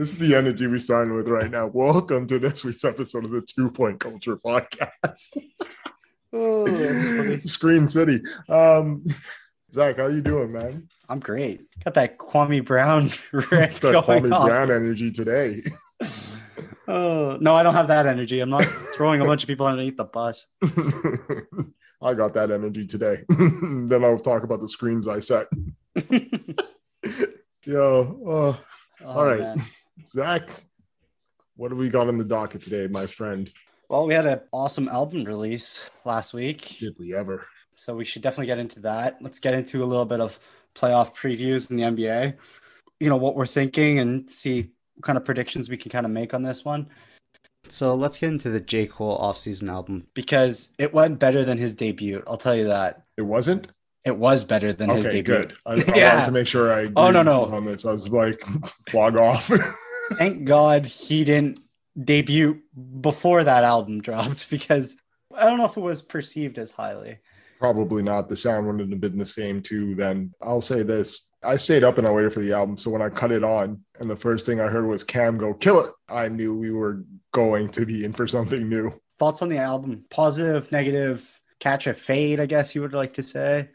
This is the energy we're starting with right now. Welcome to this week's episode of the Two Point Culture Podcast. Oh, that's funny. Screen City. Um, Zach, how you doing, man? I'm great. Got that Kwame Brown riff That going Kwame on. Brown energy today. Oh no, I don't have that energy. I'm not throwing a bunch of people underneath the bus. I got that energy today. then I'll talk about the screens I set. Yo, oh, Oh, All right. man. Zach, what have we got on the docket today, my friend? Well, we had an awesome album release last week, Did we ever? so we should definitely get into that. Let's get into a little bit of playoff previews in the NBA. You know what we're thinking and see what kind of predictions we can kind of make on this one. So let's get into the J. Cole offseason album because it went better than his debut. I'll tell you that. It wasn't? It was better than his Okay, debut. good. I, I wanted to make sure I Oh, no, no. on this. I was like, log off. Thank God he didn't debut before that album dropped because I don't know if it was perceived as highly. Probably not. The sound wouldn't have been the same too. Then I'll say this: I stayed up and I waited for the album. So when I cut it on, and the first thing I heard was Cam go kill it, I knew we were going to be in for something new. Thoughts on the album? Positive, negative, catch a fade, I guess you would like to say.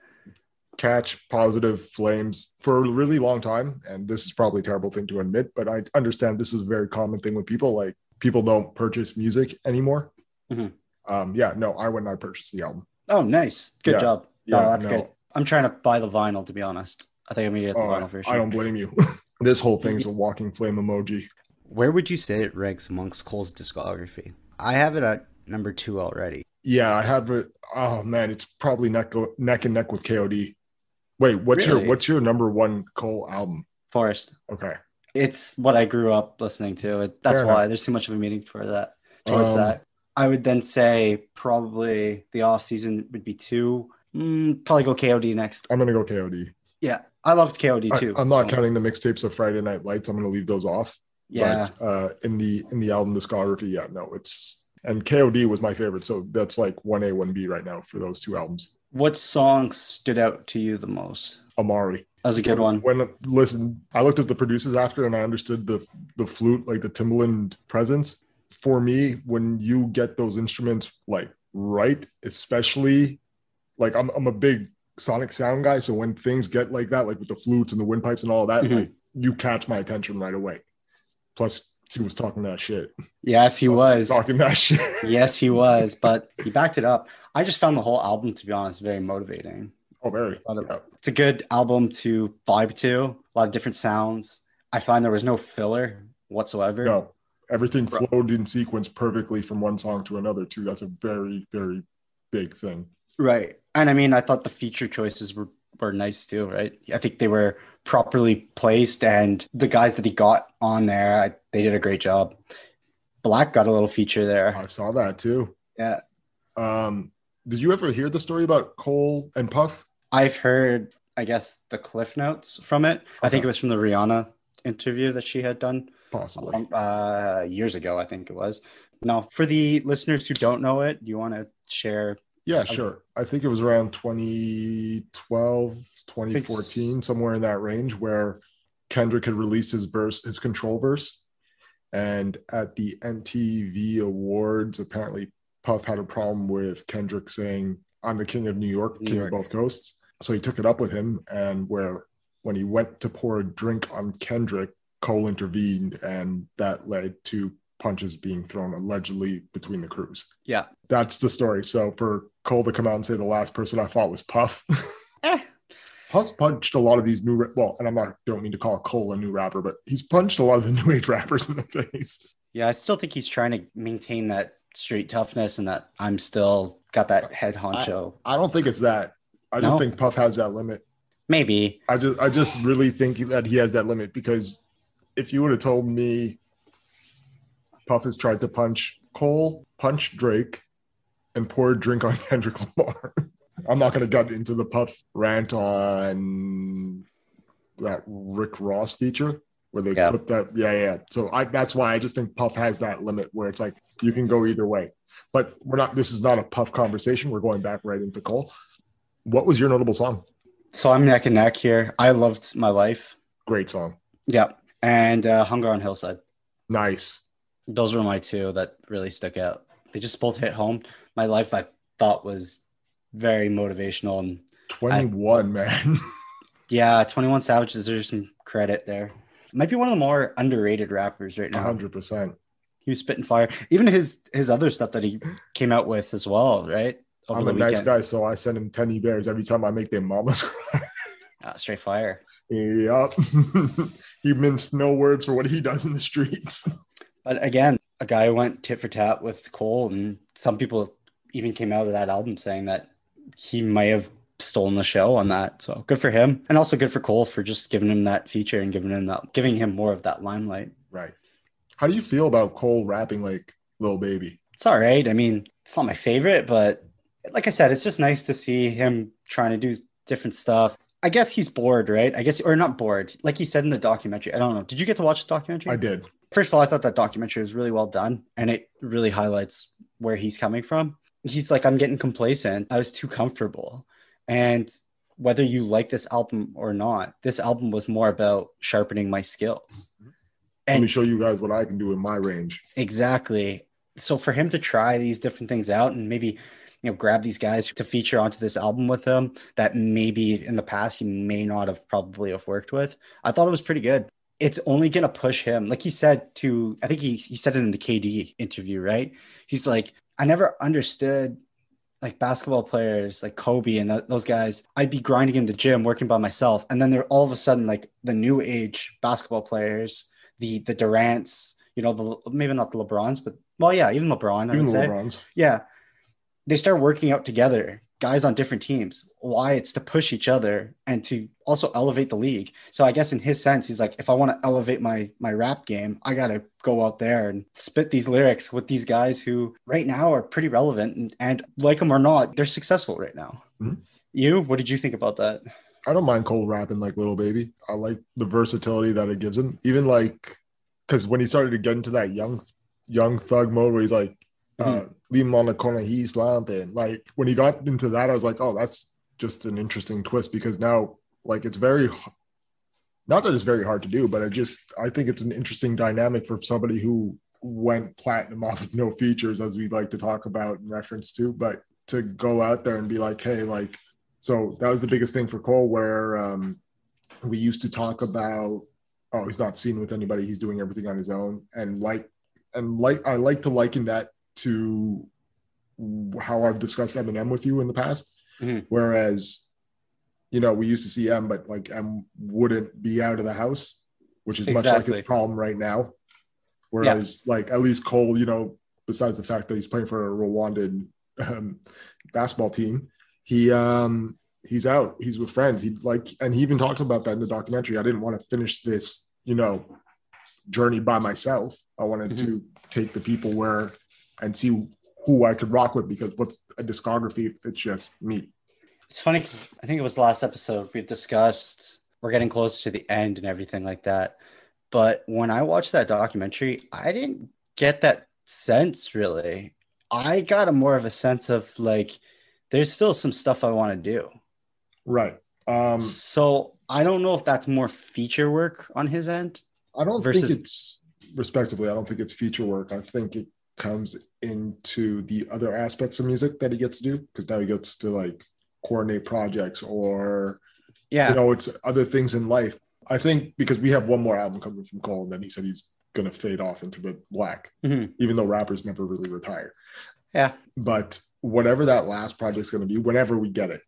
Catch positive flames for a really long time, and this is probably a terrible thing to admit, but I understand this is a very common thing with people. Like people don't purchase music anymore. Mhm. Um, yeah, no, I would not I purchased the album. Oh, nice. Good Yeah. job. Yeah, no, that's no. good. I'm trying to buy the vinyl, to be honest. I think I'm going to get the Oh, vinyl version. I don't blame you. this whole thing is a walking flame emoji. Where would you say it ranks amongst Cole's discography? I have it at number two already. Yeah, I have it. Oh man, it's probably neck go, neck and neck with KOD. Wait, what's your what's your number one Cole album? Forest. Okay, It's what I grew up listening to. It, that's Fair why enough. there's too much of a meaning for that. Towards Um, that, I would then say probably the off season would be two. Mm, probably go KOD next. I'm gonna go KOD. Yeah, I loved KOD I, too. I'm not So, counting the mixtapes of Friday Night Lights. I'm gonna leave those off. Yeah, But uh, in the in the album discography, yeah, no, it's and KOD was my favorite. So that's like one A, one B right now for those two albums. What song stood out to you the most? Amari. That was a good one. When listen, I looked at the producers after and I understood the the flute, like the Timbaland presence. For me, when you get those instruments like right, especially like I'm I'm a big sonic sound guy. So when things get like that, like with the flutes and the windpipes and all that, Mhm. like you catch my attention right away. Plus, he was talking that shit. Yes, he was. talking that shit. Yes, he was. But he backed it up. I just found the whole album, to be honest, very motivating. Oh, very. A of- Yeah. It's a good album to vibe to. A lot of different sounds. I find there was no filler whatsoever. No, everything Bro. flowed in sequence perfectly from one song to another too. That's a very, very big thing. Right. And I mean, I thought the feature choices were, were nice too, right? I think they were properly placed, and the guys that he got on there, I, they did a great job. 6LACK got a little feature there. I saw that too. Yeah. Um, did you ever hear the story about Cole and Puff? I've heard, I guess, the cliff notes from it. I think it was from the Rihanna interview that she had done Possibly. um, uh, years ago, I think it was. Now, for the listeners who don't know it, do you want to share? Yeah, sure. I think it was around 2012, 2014, somewhere in that range, where Kendrick had released his verse, his control verse. And at the MTV Awards, apparently Puff had a problem with Kendrick saying, I'm the king of New York, New king York. of both coasts. So he took it up with him. And where when he went to pour a drink on Kendrick, Cole intervened, and that led to punches being thrown allegedly between the crews Yeah. that's the story. So for Cole to come out and say the last person I fought was Puff. Eh. Puff's punched a lot of these new well, and I'm not don't mean to call Cole a new rapper, but he's punched a lot of the new age rappers in the face. Yeah, I still think he's trying to maintain that street toughness and that I'm still got that head honcho. I don't think it's that. I just No? think Puff has that limit. Maybe. I just I just really think that he has that limit because if you would have told me Puff has tried to punch Cole, punch Drake, and pour a drink on Kendrick Lamar. I'm not gonna get into the Puff rant on that Rick Ross feature where they Yeah. clip that. Yeah, yeah. So I that's why I just think Puff has that limit where it's like you can go either way. But we're not this is not a Puff conversation. We're going back right into Cole. What was your notable song? So I'm neck and neck here. I loved my life. Great song. Yeah. and uh, Hunger on Hillside. Nice. Those were my two that really stuck out. They just both hit home. My life, I thought, was very motivational. And 21, man. yeah, 21 Savage deserves some credit there. Might be one of the more underrated rappers right now. 100%. He was spitting fire. Even his his other stuff that he came out with as well, right? Over I'm the a nice guy, so I send him teddy bears every time I make their mamas cry. Ah, straight fire. Yep. he minced no words for what he does in the streets. But again, a guy went tit for tat with Cole, and some people even came out of that album saying that he may have stolen the show on that. So good for him, and also good for Cole for just giving him that feature and giving him that, giving him more of that limelight. Right. How do you feel about Cole rapping like Lil Baby? It's all right. I mean, it's not my favorite, but like I said, it's just nice to see him trying to do different stuff. I guess he's bored, right? I guess, or not bored. Like he said in the documentary. I don't know. Did you get to watch the documentary? I did. First of all, I thought that documentary was really well done and it really highlights where he's coming from. He's like, I'm getting complacent. I was too comfortable. And whether you like this album or not, this album was more about sharpening my skills. Let me show you guys what I can do in my range. exactly. So for him to try these different things out and maybe you know grab these guys to feature onto this album with him that maybe in the past he may not have probably have worked with, I thought it was pretty good. It's only gonna push him, like he said to I think he he said it in the KD interview, right? He's like, I never understood like basketball players like Kobe and th- those guys. I'd be grinding in the gym, working by myself, and then they're all of a sudden like the new age basketball players, the the Durants, you know, the maybe not the LeBrons, but well, yeah, even LeBron, I Even would say. LeBrons. Yeah. They start working out together, guys on different teams. Why? It's to push each other and to also elevate the league. So I guess in his sense, he's like, if I want to elevate my my rap game, I gotta go out there and spit these lyrics with these guys who right now are pretty relevant and, and like them or not, they're successful right now. Mhm. You, what did you think about that? I don't mind Cole rapping like Lil Baby. I like the versatility that it gives him. Even like, because when he started to get into that young, young thug mode where he's like, uh, leave him on the corner, he's slumping. Like when he got into that, I was like, oh, that's just an interesting twist because now, like, it's very, not that it's very hard to do, but I just, I think it's an interesting dynamic for somebody who went platinum off of no features, as we like to talk about in reference to, but to go out there and be like, hey, like, so that was the biggest thing for Cole, where um, we used to talk about, oh, he's not seen with anybody, he's doing everything on his own, and like, and like, I like to liken that to how I've discussed Eminem with you in the past. Mhm. Whereas, you know, we used to see M, but like M wouldn't be out of the house, which is much like his problem right now. Whereas, like at least Cole, you know, besides the fact that he's playing for a Rwandan um, basketball team, he um he's out. He's with friends. He like, and he even talks about that in the documentary. I didn't want to finish this, you know, journey by myself. I wanted Mhm. to take the people where and see who I could rock with because what's a discography if it's just me? It's funny because I think it was last episode we discussed we're getting closer to the end and everything like that. But when I watched that documentary, I didn't get that sense really. I got a more of a sense of like there's still some stuff I want to do. Right. Um, So I don't know if that's more feature work on his end. I don't versus- think it's respectively. I don't think it's feature work. I think it comes into the other aspects of music that he gets to do because now he gets to like coordinate projects or Yeah. you know it's other things in life. I think because we have one more album coming from Cole, and then he said he's gonna fade off into the black, Mhm. even though rappers never really retire. Yeah. But whatever that last project's gonna be, whenever we get it,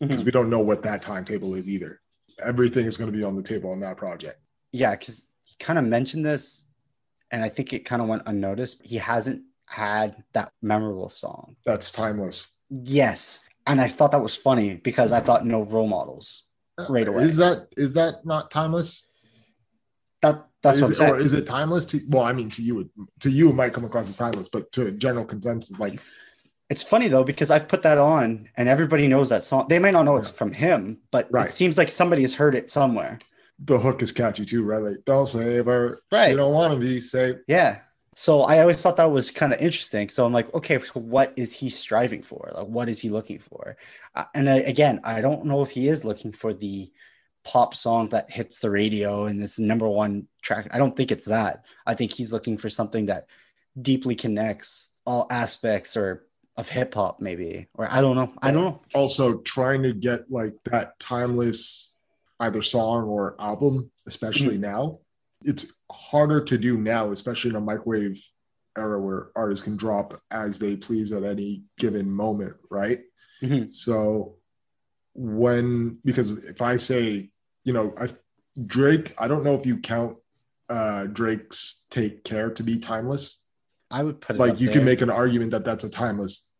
because Mhm. we don't know what that timetable is either. Everything is gonna be on the table on that project. Yeah, because he kind of mentioned this, and I think it kind of went unnoticed. He hasn't had that memorable song. That's timeless. Yes. And I thought that was funny because I thought no role models uh, right away. Is that is that not timeless? that that's is what I'm it, saying. or is it timeless to well, I mean to you to you it might come across as timeless, but to general consensus, like It's funny though because I've put that on and everybody knows that song. They might not know it's Yeah. from him, but Right. it seems like somebody has heard it somewhere. The hook is catchy too, right? Like don't save her. Right. You don't want to be saved. Yeah. So I always thought that was kind of interesting. So I'm like, okay, so what is he striving for? Like, what is he looking for? Uh, and I, again, I don't know if he is looking for the pop song that hits the radio and it's number one track. I don't think it's that. I think he's looking for something that deeply connects all aspects or of hip hop, maybe. Or I don't know. I don't know. Also, trying to get like that timeless either song or album, especially Mm-hmm. now, it's harder to do now, especially in a microwave era where artists can drop as they please at any given moment, right? Mhm. So when because if I say, you know, I Drake, I don't know if you count uh Drake's Take Care to be timeless. I would put it Like you there. can make an argument that that's a timeless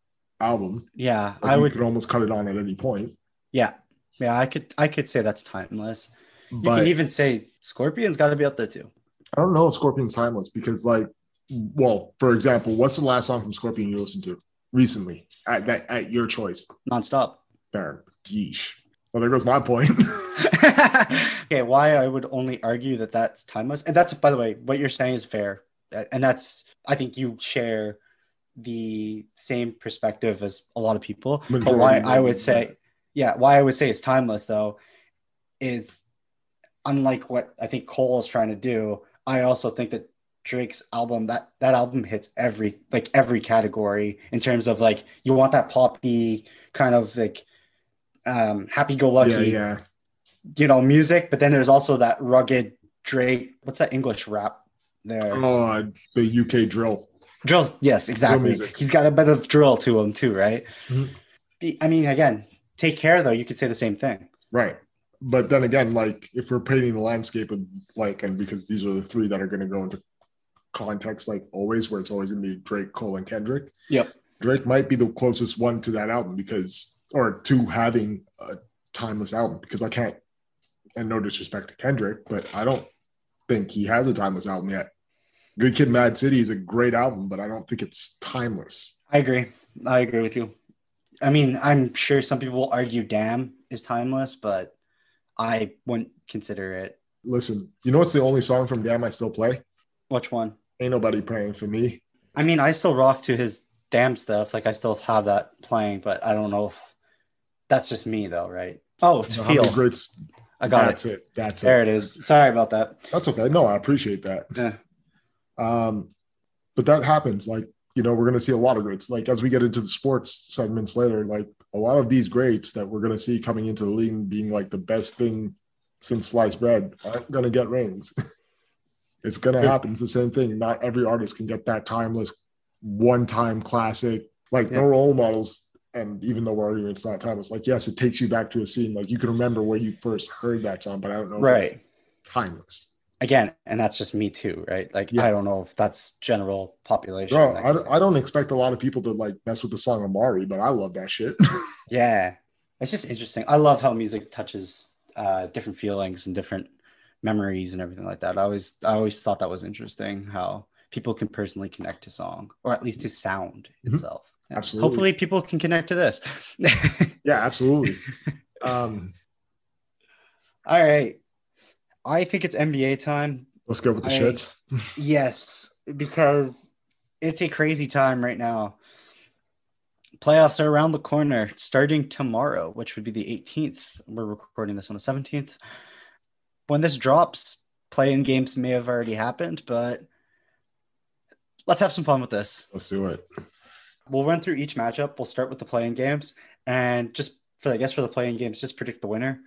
album. Yeah, Like I you would. could almost cut it on at any point. Yeah, yeah, I could. I could say that's timeless. You can even say Scorpion's got to be up there too. I don't know if Scorpion's timeless because, like, well, for example, what's the last song from Scorpion you listened to recently at that at your choice, Nonstop. Baron? Yeesh. Well, there goes my point. okay, why I would only argue that that's timeless, and that's by the way, what you're saying is fair, and that's I think you share the same perspective as a lot of people. but why I would say, yeah, why I would say it's timeless though, is unlike what I think Cole is trying to do. I also think that Drake's album that that album hits every like every category in terms of like you want that poppy kind of like um happy go lucky yeah, yeah. you know, music, but then there's also that rugged Drake. What's that English rap there? Oh, uh, the UK drill. Drill. Yes, exactly. music. He's got a bit of drill to him too, right? Mhm. I mean, again, take care though. You could say the same thing. Right. But then again, like if we're painting the landscape of like, and because these are the three that are going to go into context, like always, where it's always going to be Drake, Cole, and Kendrick. Yep. Drake might be the closest one to that album because, or to having a timeless album because I can't, and no disrespect to Kendrick, but I don't think he has a timeless album yet. Good Kid, Mad City is a great album, but I don't think it's timeless. I agree. I agree with you. I mean, I'm sure some people will argue "Damn" is timeless, but I wouldn't consider it. Listen, you know what's the only song from Damn I still play? Which one? Ain't nobody praying for me. I mean, I still rock to his "Damn" stuff. Like I still have that playing, but I don't know if that's just me though, right? Oh, it's You know, feel. greats I got it. That's it. That's There it. it is. Sorry about that. That's okay. No, I appreciate that. Yeah. Um, but that happens. Like, you know, we're going to see a lot of greats. Like, as we get into the sports segments later, like a lot of these greats that we're going to see coming into the league and being like the best thing since sliced bread aren't going to get rings. it's going to Yeah. happen. It's the same thing. Not every artist can get that timeless, one time classic. Like, no role models. And even though we're arguing it's not timeless, like, yes, it takes you back to a scene. Like, you can remember where you first heard that song, but I don't know if it's Right. timeless. Again, and that's just me too, right? Like Yeah. I don't know if that's general population. Bro, I, don't- I don't expect a lot of people to like mess with the song Amari, but I love that shit. yeah, it's just interesting. I love how music touches uh, different feelings and different memories and everything like that. I always, I always thought that was interesting how people can personally connect to song or at least to sound Mhm. itself. Yeah. Absolutely. Hopefully, people can connect to this. yeah, absolutely. Um, All right, I think it's NBA time. let's go with the I- shits. Yes, because it's a crazy time right now. Playoffs are around the corner, starting tomorrow, which would be the 18th. We're recording this on the 17th. When this drops, play-in games may have already happened, but let's have some fun with this. Let's do it. We'll run through each matchup. We'll start with the play-in games, and just for I guess for the play-in games, just predict the winner.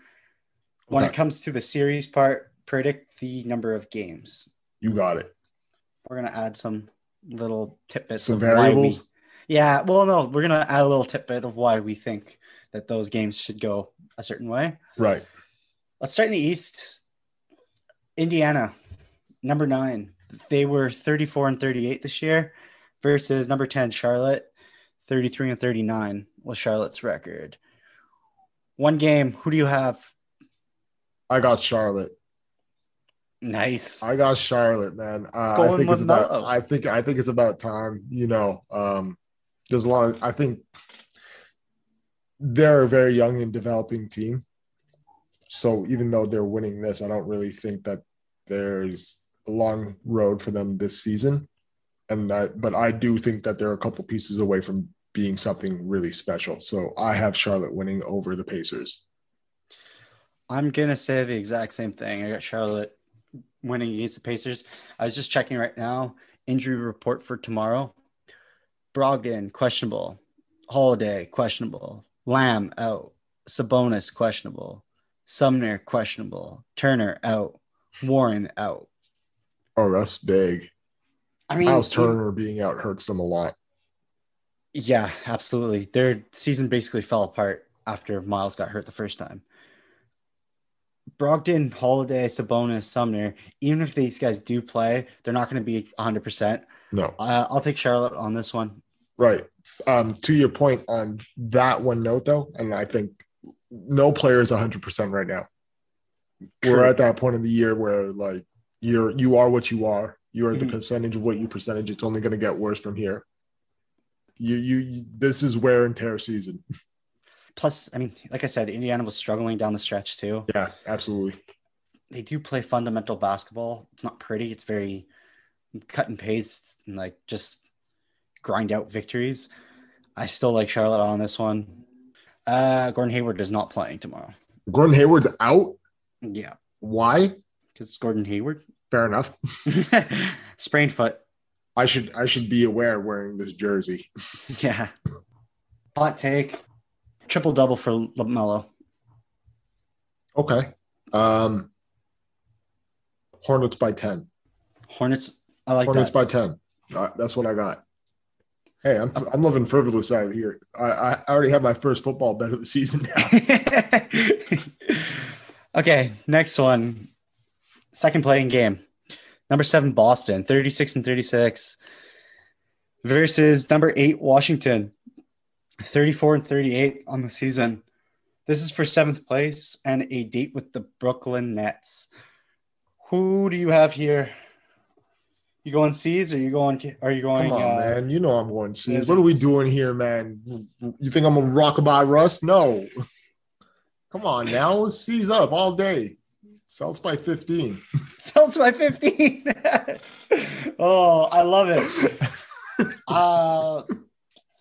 When Okay. it comes to the series part, predict the number of games. You got it. We're gonna add some little tidbits Some of why variables. we. Yeah, well, no, we're gonna add a little tidbit of why we think that those games should go a certain way. Right. Let's start in the East. Indiana, number nine. They were 34 and 38 this year versus number 10, Charlotte, 33 and 39 was Charlotte's record. One game. Who do you have? I got Charlotte. Nice. I got Charlotte, man. Uh, I Going think it's about. Melo. I think. I think it's about time. You know, um, there's a lot of. I think they're a very young and developing team. So even though they're winning this, I don't really think that there's a long road for them this season. And that, but I do think that they're a couple pieces away from being something really special. So I have Charlotte winning over the Pacers. I'm gonna say the exact same thing. I got Charlotte winning against the Pacers. I was just checking right now. Injury report for tomorrow. Brogdon questionable. Holiday questionable. Lamb out. Sabonis questionable. Sumner questionable. Turner out. Warren out. Oh, that's big. I mean, Miles Turner being out hurts them a lot. Yeah, absolutely. Their season basically fell apart after Miles got hurt the first time. Brogdon, Holiday, Sabonis, Sumner, even if these guys do play, they're not going to be 100%. No, Uh, I'll take Charlotte on this one. right. Um, to your point on that one note, though, and I think no player is 100% right now. True. We're at that point in the year where, like, you're you are what you are. You are the Mhm. percentage of what you percentage. It's only going to get worse from here. You, you, you, this is wear and tear season. Plus, I mean, like I said, Indiana was struggling down the stretch too. Yeah, absolutely. They do play fundamental basketball. It's not pretty. It's very cut and paste and like just grind out victories. I still like Charlotte on this one. Uh, Gordon Hayward is not playing tomorrow. Gordon Hayward's out. Yeah, Why? because it's Gordon Hayward Fair enough. sprained foot. I should I should be aware wearing this jersey. Yeah. Hot take. Triple double for LaMelo. Okay. Um Hornets by 10. Hornets. I like Hornets that. by 10. Uh, that's what I got. Hey, I'm I'm living frivolous out here. I, I already have my first football bet of the season now. okay, next one. Second playing game. Number seven, Boston, 36 and 36 versus number eight, Washington, 34 and 38 on the season. This is for seventh place and a date with the Brooklyn Nets. Who do you have here? You going C's or you going? Are you going? Come on, uh, man. You know I'm going see. What are we doing here, man? You think I'm gonna rock about Russ? No. Come on now. C's up all day. Celts by 15. Celtics by 15. oh, I love it. Uh,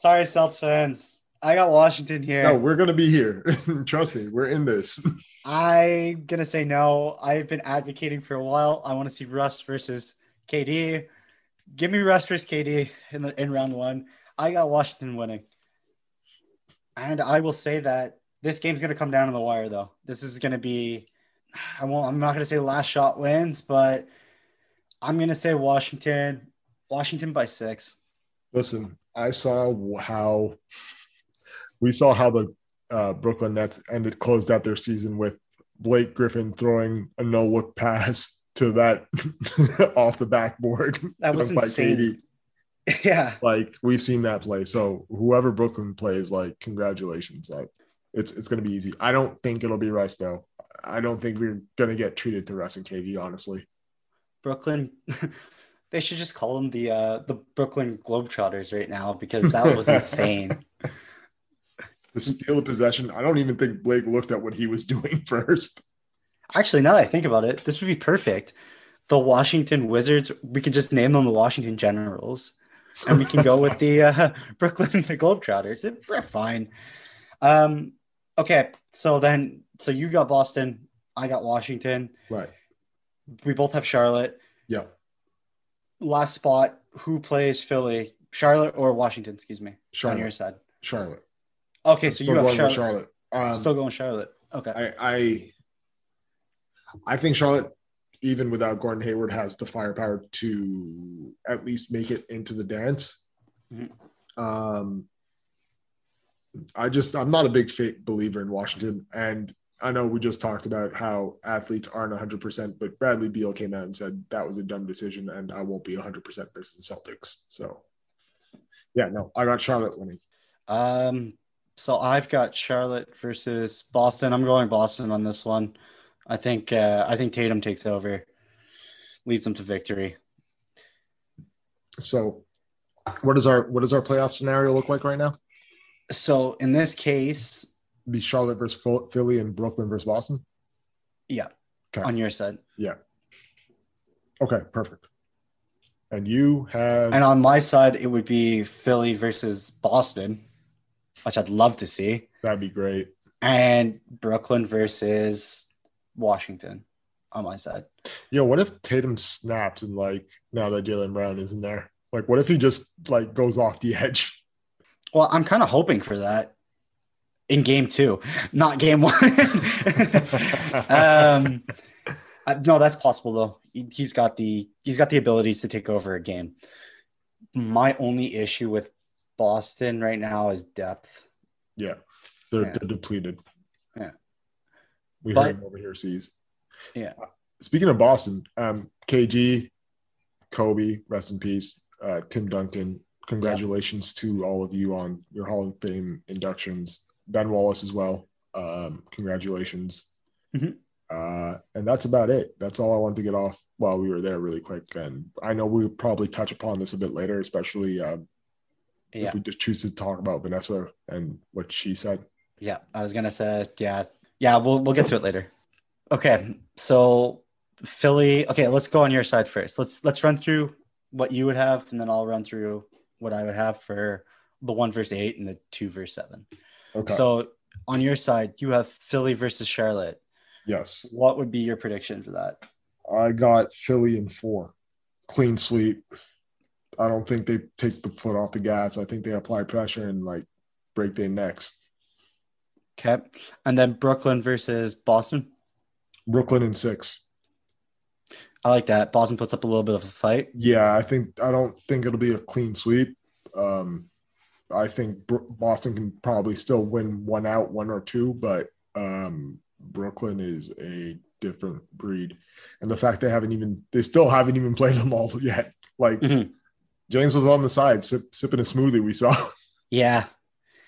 sorry, Celtics fans. I got Washington here. No, we're gonna be here. Trust me, we're in this. I'm gonna say no. I've been advocating for a while. I want to see Russ versus KD. Give me Russ versus KD in the in round one. I got Washington winning, and I will say that this game's gonna come down to the wire. Though this is gonna be, I won't. I'm not gonna say last shot wins, but I'm gonna say Washington. Washington by six. Listen, I saw how we saw how the uh, Brooklyn Nets ended closed out their season with Blake Griffin throwing a no look pass to that off the backboard. That was insane. Yeah, Like we've seen that play. So whoever Brooklyn plays, like congratulations. Like it's it's gonna be easy. I don't think it'll be Russ though. I don't think we're gonna get treated to Russ and KD, honestly. Brooklyn. They should just call them the uh, the Brooklyn Globetrotters right now because that was insane. To steal a possession, I don't even think Blake looked at what he was doing first. Actually, now that I think about it, this would be perfect. The Washington Wizards, we could just name them the Washington Generals, and we can go with the uh, Brooklyn the Globetrotters. We're fine. Um, okay, so then, so you got Boston, I got Washington. Right. We both have Charlotte. Yeah. Last spot, who plays Philly? Charlotte or Washington? Excuse me. On Charlotte. your side. Charlotte. Okay, so you have Charlotte. Charlotte. Um, Still going Charlotte. Okay. I, I I think Charlotte, even without Gordon Hayward, has the firepower to at least make it into the dance. Mhm. Um, I just I'm not a big believer in Washington, and I know we just talked about how athletes aren't 100, percent but Bradley Beal came out and said that was a dumb decision, and I won't be 100 percent versus the Celtics. So, yeah, no, I got Charlotte winning. Um, so I've got Charlotte versus Boston. I'm going Boston on this one. I think uh, I think Tatum takes over, leads them to victory. So, what does our what does our playoff scenario look like right now? So in this case, Be Charlotte versus Philly and Brooklyn versus Boston. yeah, Okay. on your side, Yeah. Okay, perfect. And you have and on my side, it would be Philly versus Boston, which I'd love to see, that'd be great. and Brooklyn versus Washington on my side. Yeah, what if Tatum snaps and like now that Jalen Brown isn't there? Like, what if he just like goes off the edge? Well, I'm kind of hoping for that in game two, not game one. um, uh, no, that's possible though. He- He's got the he's got the abilities to take over a game. My only issue with Boston right now is depth. Yeah, they're, Yeah. they're depleted. Yeah. we But- heard him over here. Sees. Yeah. Speaking of Boston, um, KG, Kobe, rest in peace. Uh, Tim Duncan, congratulations to all of you on your Hall of Fame inductions. Ben Wallace as well. Um, congratulations. Mhm. Uh, and that's about it. That's all I wanted to get off while we were there, really quick. And I know we'll probably touch upon this a bit later, especially um, Yeah, if we just choose to talk about Vanessa and what she said. yeah. I was gonna say yeah, yeah. We'll we'll get to it later. Okay, so Philly. Okay, let's go on your side first. Let's let's run through what you would have, and then I'll run through what I would have for the one verse eight and the two verse seven. Okay. So on your side, you have Philly versus Charlotte. yes, What would be your prediction for that? I got Philly in four, clean sweep. I don't think they take the foot off the gas. I think they apply pressure and like break their necks. Okay, and then Brooklyn versus Boston. Brooklyn in six. I like that. Boston puts up a little bit of a fight. Yeah, I think I don't think it'll be a clean sweep. Um, I think Boston can probably still win one out, one or two, but um, Brooklyn is a different breed, and the fact they haven't even they still haven't even played them all yet. Like Mhm. James was on the side sip, sipping a smoothie. We saw. Yeah,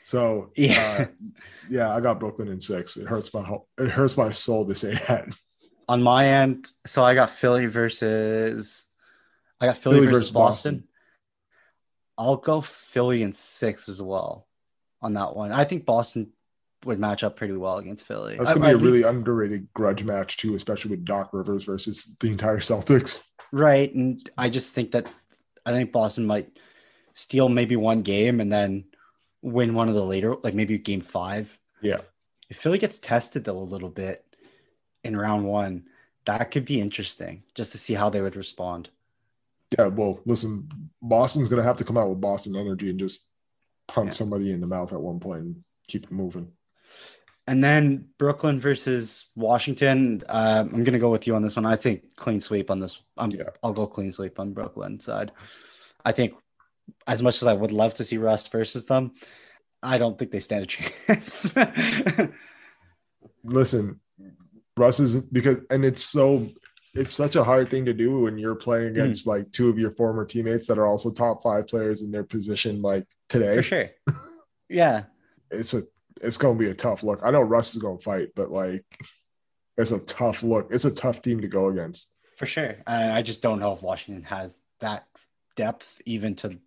So Yeah. uh, yeah, I got Brooklyn in six. It hurts my ho- it hurts my soul to say that. on my end, so I got Philly versus I got Philly, Philly versus, versus Boston. Boston. I'll go Philly in six as well on that one. I think Boston would match up pretty well against Philly. That's gonna be a really least- underrated grudge match too, especially with Doc Rivers versus the entire Celtics. right, and I just think that I think Boston might steal maybe one game and then win one of the later, like maybe game five. Yeah. If Philly gets tested though a little bit in round one, that could be interesting just to see how they would respond. Yeah, well, listen, Boston's gonna have to come out with Boston energy and just punch Yeah. somebody in the mouth at one point and keep it moving. And then Brooklyn versus Washington. Um, I'm gonna go with you on this one. I think clean sweep on this. I'm, Yeah. I'll go clean sweep on Brooklyn side. I think as much as I would love to see Russ versus them, I don't think they stand a chance. Listen, Russ is because and it's so it's such a hard thing to do when you're playing Hmm. against like two of your former teammates that are also top five players in their position like today. For sure. Yeah. it's a it's gonna be a tough look. I know Russ is gonna fight, but like it's a tough look. It's a tough team to go against. For sure. And I just don't know if Washington has that depth even to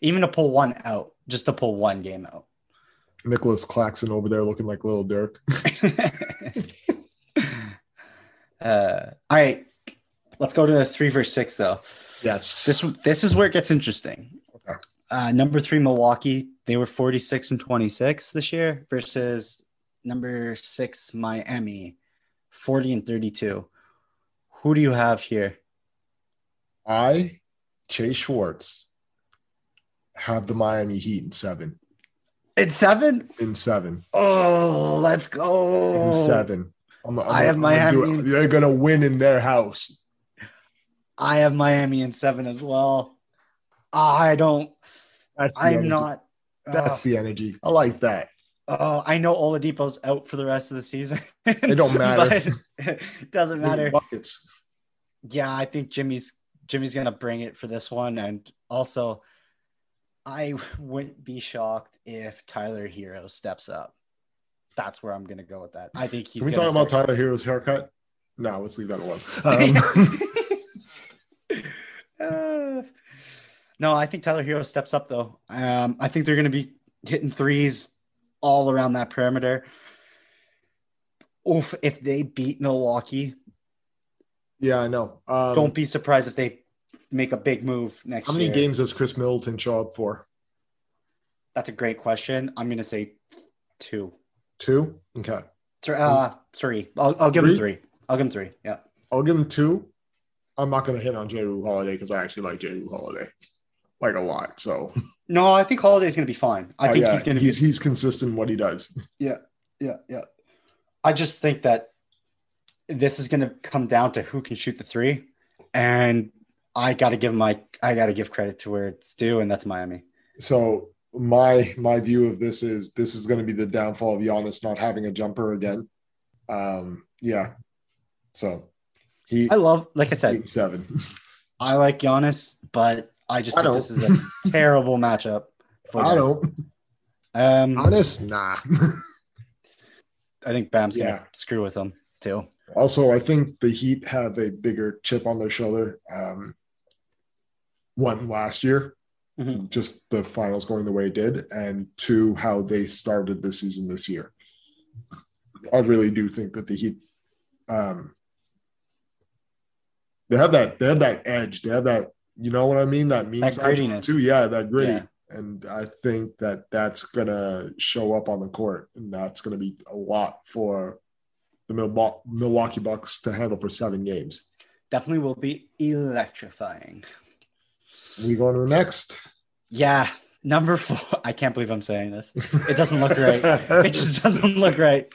even to pull one out, just to pull one game out. Nicolas Claxton over there looking like little Dirk. uh, all right, let's go to three versus six though. Yes. This this is where it gets interesting. Okay. Uh, number three, Milwaukee. They were forty six and twenty six this year versus number six, Miami, forty and thirty two. Who do you have here? I, Chase Schwartz, have the Miami Heat in seven. It's seven. In seven. Oh, let's go. In seven. I'm, I'm I have I'm gonna do Miami in They're gonna win in their house. I have Miami in seven as well. I don't. That's I'm energy. not. That's oh, the uh, energy. I like that. oh, I know Oladipo's out for the rest of the season. It don't matter. it doesn't matter. Buckets. Yeah, I think Jimmy's Jimmy's gonna bring it for this one, and also, I wouldn't be shocked if Tyler Herro steps up. That's where I'm gonna go with that. I think he's. Can we talk about Tyler Herro's haircut? No, let's leave that alone. Um, Uh, no, I think Tyler Herro steps up though. Um, I think they're going to be hitting threes all around that perimeter. Oof, if they beat Milwaukee, yeah, I know. Um, don't be surprised if they make a big move next year. how many year. games does Khris Middleton show up for? That's a great question. I'm going to say two. Two. Okay. Th- uh, three. I'll, I'll give Three? him three. I'll give him three. Yeah. I'll give him two. I'm not going to hit on Jrue Holiday because I actually like Jrue Holiday like a lot. So No, I think Holiday's going to be fine. I Oh, think yeah, he's going to he's be. he's consistent in what he does. Yeah, yeah, yeah. I just think that this is going to come down to who can shoot the three, and I got to give my I got to give credit to where it's due, and that's Miami. So my my view of this is this is going to be the downfall of Giannis not having a jumper again. Um, yeah. So he I love, like I said, eight seven. I like Giannis, but I just I think don't. this is a terrible matchup. For I don't. Um, Honest, nah. I think Bam's gonna Yeah. screw with them too. Also, I think the Heat have a bigger chip on their shoulder. Um, one last year, Mhm. just the finals going the way it did, and two, how they started the season this year. I really do think that the Heat, um, they have that they have that edge. They have that, you know what I mean? That means That grittiness. too. Yeah, that gritty. Yeah. And I think that that's gonna show up on the court, and that's gonna be a lot for the Milwaukee Bucks to handle for seven games. Definitely will be electrifying. We go on to the next. Yeah, number four. I can't believe I'm saying this. It doesn't look right. It just doesn't look right.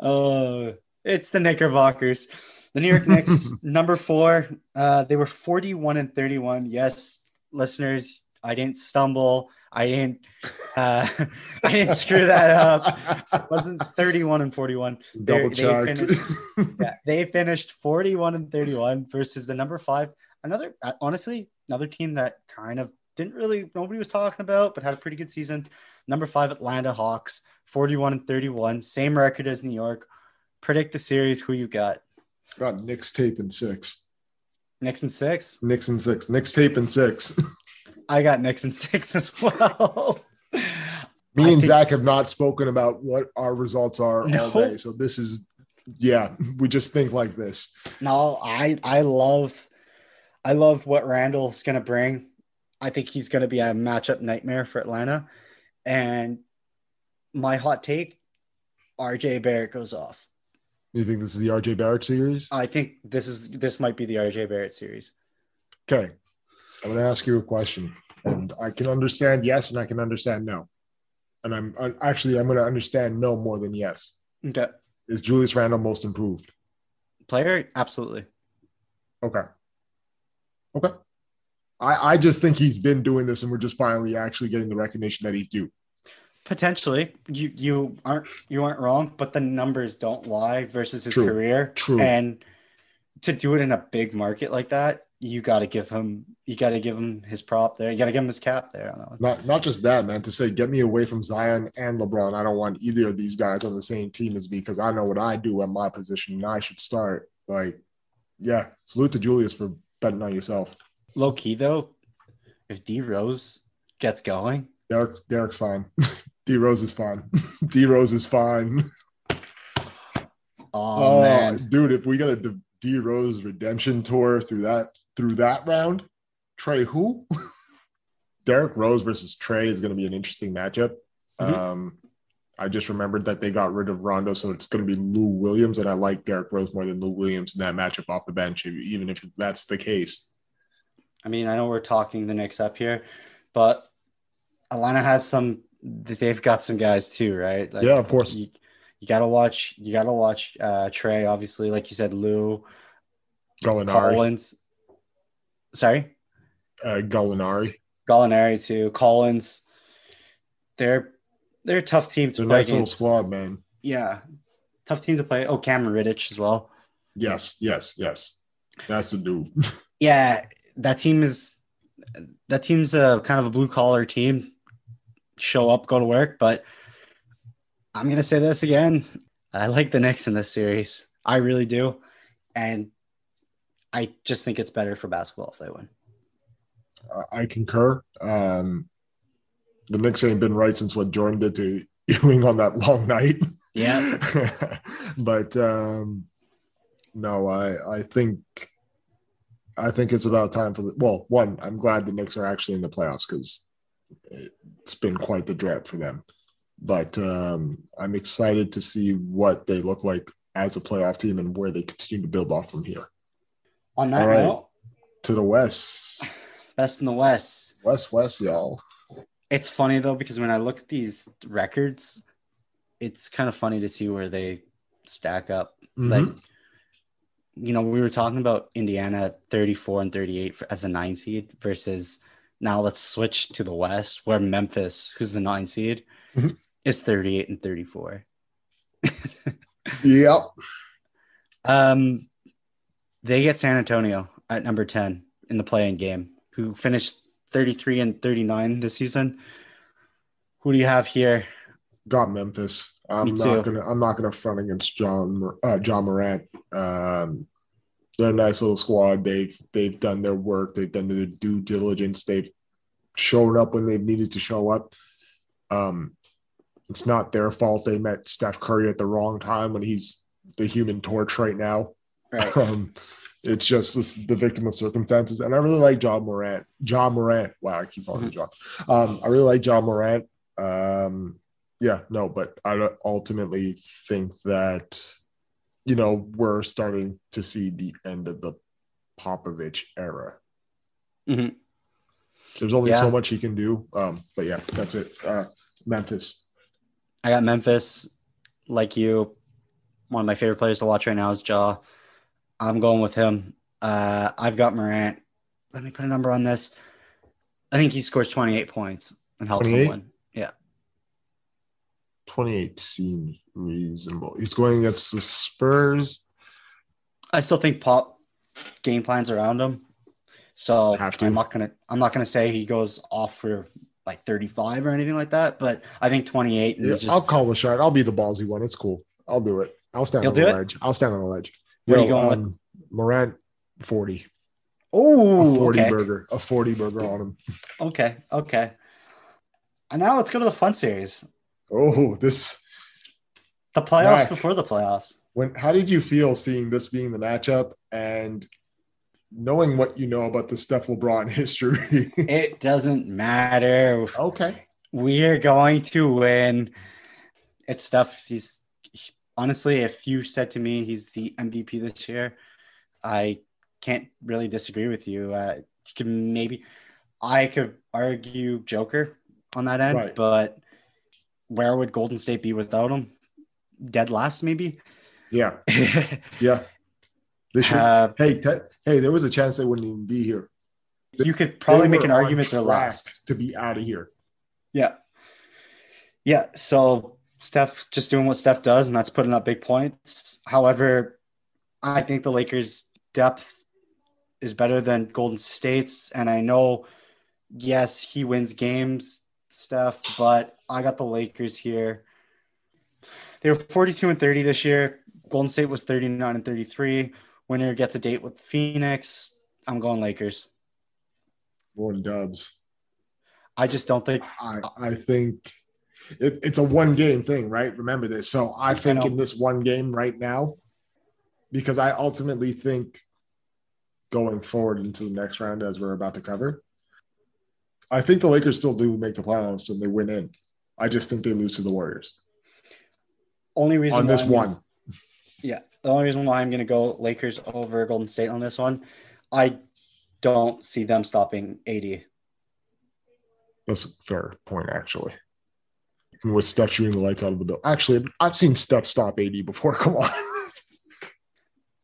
Oh, it's the Knickerbockers. The New York Knicks, number four. Uh, they were 41 and 31. Yes, listeners, I didn't stumble. I didn't. Uh, I didn't screw that up. It wasn't 31 and 41. Double they checked. finished- Yeah, they finished 41 and 31 versus the number five. Another, uh, honestly, another team that kind of didn't really, nobody was talking about, but had a pretty good season. Number five, Atlanta Hawks, 41 and 31, same record as New York. Predict the series. Who you got? Got Knicks tape in six. Knicks and six. Knicks in six. Knicks tape in six. I got Knicks and six as well. Me I and think- Zach have not spoken about what our results are No. all day. So this is, yeah, we just think like this. No, I I love I love what Randle's gonna bring. I think he's gonna be a matchup nightmare for Atlanta. And my hot take, RJ Barrett goes off. You think this is the RJ Barrett series? I think this is this might be the RJ Barrett series. Okay. I'm going to ask you a question. And I can understand yes and I can understand no. And I'm I, actually, I'm going to understand no more than yes. Okay. Is Julius Randle most improved? Player, absolutely. Okay. Okay. I, I just think he's been doing this and we're just finally actually getting the recognition that he's due. Potentially. You you aren't you aren't wrong, but the numbers don't lie versus his True. career. True. And to do it in a big market like that, you gotta give him you gotta give him his prop there. You gotta give him his cap there on that one. Not not just that, man. To say get me away from Zion and LeBron. I don't want either of these guys on the same team as me because I know what I do at my position and I should start. Like, yeah, salute to Julius for betting on yourself. Low key though, if D Rose gets going, Derrick Derrick's fine. D Rose is fine. D Rose is fine. oh, man, dude, if we get a D Rose redemption tour through that through that round, Trey who? Derrick Rose versus Trey is going to be an interesting matchup. Mhm. Um, I just remembered that they got rid of Rondo, so it's going to be Lou Williams, and I like Derrick Rose more than Lou Williams in that matchup off the bench, even if that's the case. I mean, I know we're talking the Knicks up here, but Atlanta has some. They've got some guys too, right? Like, Yeah, of course. You, you gotta watch. You gotta watch uh, Trey. Obviously, like you said, Lou Gallinari, Collins. Sorry, uh, Gallinari. Gallinari too. Collins. They're they're a tough team to a play nice little squad, man. Yeah, tough team to play. Oh, Cameron Reddish as well. Yes, yes, yes. That's the dude. Yeah, that team is that team's a kind of a blue collar team. Show up, go to work, but I'm gonna say this again. I like the Knicks in this series. I really do. And I just think it's better for basketball if they win. I concur. Um, the Knicks ain't been right since what Jordan did to Ewing on that long night. Yeah. but um, no, I I think I think it's about time for the well. One, I'm glad the Knicks are actually in the playoffs because it's been quite the drought for them. but um, I'm excited to see what they look like as a playoff team and where they continue to build off from here. On that right. note, To the west, best in the West. west, west, y'all. It's funny though because when I look at these records, it's kind of funny to see where they stack up. Like, Mhm. you know, we were talking about Indiana 34 and 38 for, as a nine seed versus now let's switch to the West where Memphis, who's the nine seed, Mhm. is 38 and 34. Yep. Um, they get San Antonio at number 10 in the play-in game, who finished 33 and 39 this season. Who do you have here? Got Memphis. I'm Me not gonna. I'm not gonna front against John uh, John Morant. Um, they're a nice little squad. They've they've done their work. They've done their due diligence. They've shown up when they've needed to show up. Um, it's not their fault they met Steph Curry at the wrong time when he's the human torch right now. Right. Um, it's just this, the victim of circumstances. And I really like John Morant. John Morant. Wow, I keep calling him John. Um, I really like John Morant. Um, yeah, no, but I ultimately think that, you know, we're starting to see the end of the Popovich era. Mhm. There's only Yeah. so much he can do. Um, but yeah, that's it. Uh, Memphis. I got Memphis, like you. One of my favorite players to watch right now is Ja. I'm going with him. Uh, I've got Morant. Let me put a number on this. I think he scores 28 points and helps them 28? win. Yeah. 28 seems reasonable. He's going against the Spurs. I still think Pop game plans around him. So. I'm not gonna I'm not gonna say he goes off for like 35 or anything like that, but I think 28 Yeah, is just I'll call the shot. I'll be the ballsy one. It's cool. I'll do it. I'll stand You'll on the it? ledge. I'll stand on the ledge. What are you going with? um, Morant 40. oh a 40 okay. burger. A 40 burger on him. okay, okay. And now let's go to the fun series. Oh, this The playoffs before the playoffs. when how did you feel seeing this being the matchup and knowing what you know about the Steph LeBron history? It doesn't matter. okay. We're going to win. It's Steph. He's he- honestly, if you said to me he's the MVP this year, I can't really disagree with you. Uh, you can maybe I could argue Joker on that end, Right. but where would Golden State be without him? Dead last, maybe. Yeah. Yeah. They should. uh, hey, te- hey, there was a chance they wouldn't even be here. you could probably make an argument they're last. to be out of here. Yeah. Yeah. So Steph just doing what Steph does, and that's putting up big points. However, I think the Lakers' depth is better than Golden State's. And I know, yes, he wins games, Steph, but I got the Lakers here. They were 42 and 30 this year. Golden State was 39 and 33. Winner gets a date with Phoenix. I'm going Lakers. Going dubs. I just don't think I, I think it, it's a one game thing, right? Remember this. So I think know. in this one game right now, because I ultimately think going forward into the next round, as we're about to cover, I think the Lakers still do make the playoffs and they win in. I just think they lose to the Warriors only reason on why this I'm gonna- one. Yeah, the only reason why I'm going to go Lakers over Golden State on this one, I don't see them stopping AD. That's a fair point, actually. With Steph shooting the lights out of the building. Actually, I've seen Steph stop AD before. Come on.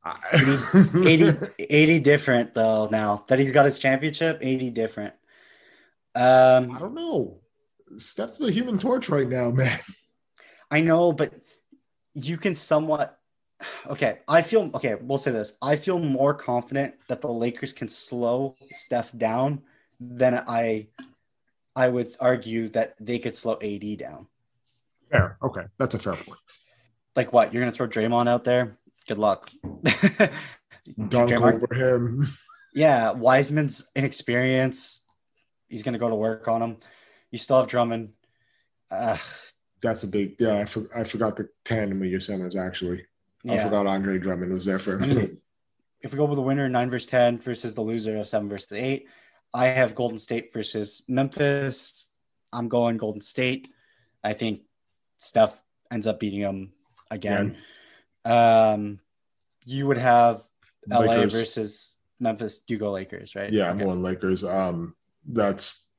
AD, AD different though. Now that he's got his championship, AD different. Um, I don't know. Steph the human torch right now, man. I know, but you can somewhat. Okay, I feel okay. We'll say this: I feel more confident that the Lakers can slow Steph down than I. I would argue that they could slow AD down. Fair. Okay. That's a fair point. Like what? You're gonna throw Draymond out there? Good luck. Dunk Draymond- over him. Yeah, Wiseman's inexperience. He's gonna go to work on him. You still have Drummond. Uh, That's a big, yeah. I, for, I forgot the tandem of your centers, actually. I yeah. forgot Andre Drummond was there for a minute. If we go with the winner, nine versus ten versus the loser of seven versus eight, I have Golden State versus Memphis. I'm going Golden State. I think Steph ends up beating them again. Um, you would have LA Lakers. versus Memphis. You go Lakers, right? Yeah, I'm going Lakers. Um, that's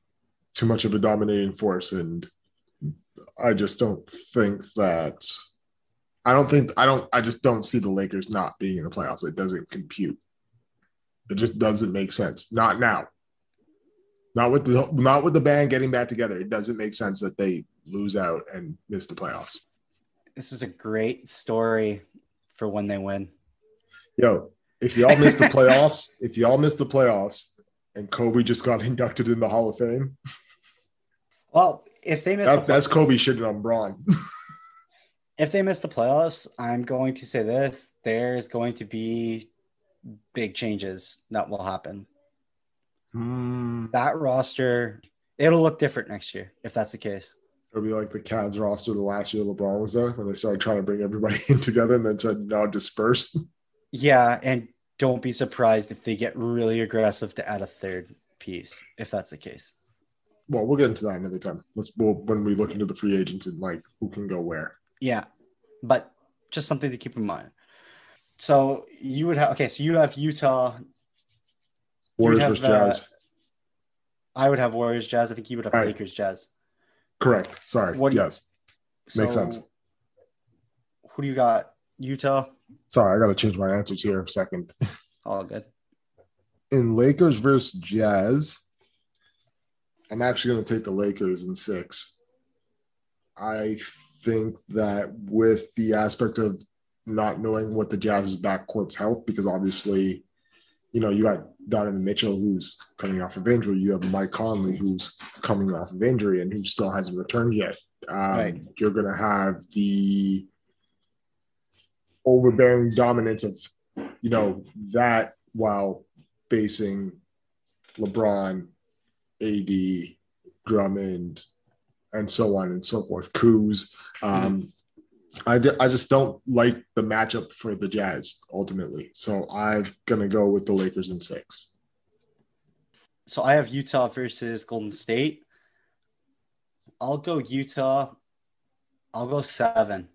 too much of a dominating force, and I just don't think that. I don't think I don't. I just don't see the Lakers not being in the playoffs. It doesn't compute. It just doesn't make sense. Not now. Not with the not with the band getting back together. It doesn't make sense that they lose out and miss the playoffs. This is a great story for when they win. Yo, if y'all miss the playoffs, if y'all miss the playoffs, and Kobe just got inducted in the Hall of Fame, Well, if they miss that, the that's Kobe shitting on Bron. if they miss the playoffs, I'm going to say this: there's going to be big changes that will happen. Hmm. That roster, it'll look different next year if that's the case. It'll be like the Cavs roster the last year LeBron was there when they started trying to bring everybody in together and then said, no, disperse. Yeah, and don't be surprised if they get really aggressive to add a third piece if that's the case. Well, we'll get into that another time. Let's we'll, when we look into the free agents and like who can go where. Yeah, but just something to keep in mind. So you would have okay. So you have Utah. Warriors have, versus uh, Jazz. I would have Warriors, Jazz. I think you would have Right. Lakers, Jazz. Correct. Sorry. what do you- yes. Makes So, sense. Who do you got? Utah. Sorry, I got to change my answers here a second. All good. In Lakers versus Jazz, I'm actually going to take the Lakers in six. I think that with the aspect of not knowing what the Jazz's backcourt's health, because obviously, you know, you got Donovan Mitchell who's coming off of injury. You have Mike Conley who's coming off of injury and who still hasn't returned yet. Um, Right. You're going to have the overbearing dominance of, you know, that while facing LeBron, AD, Drummond, and so on and so forth. Coos. Um, I, I just don't like the matchup for the Jazz ultimately. So I'm going to go with the Lakers in six. So I have Utah versus Golden State. I'll go Utah. I'll go seven.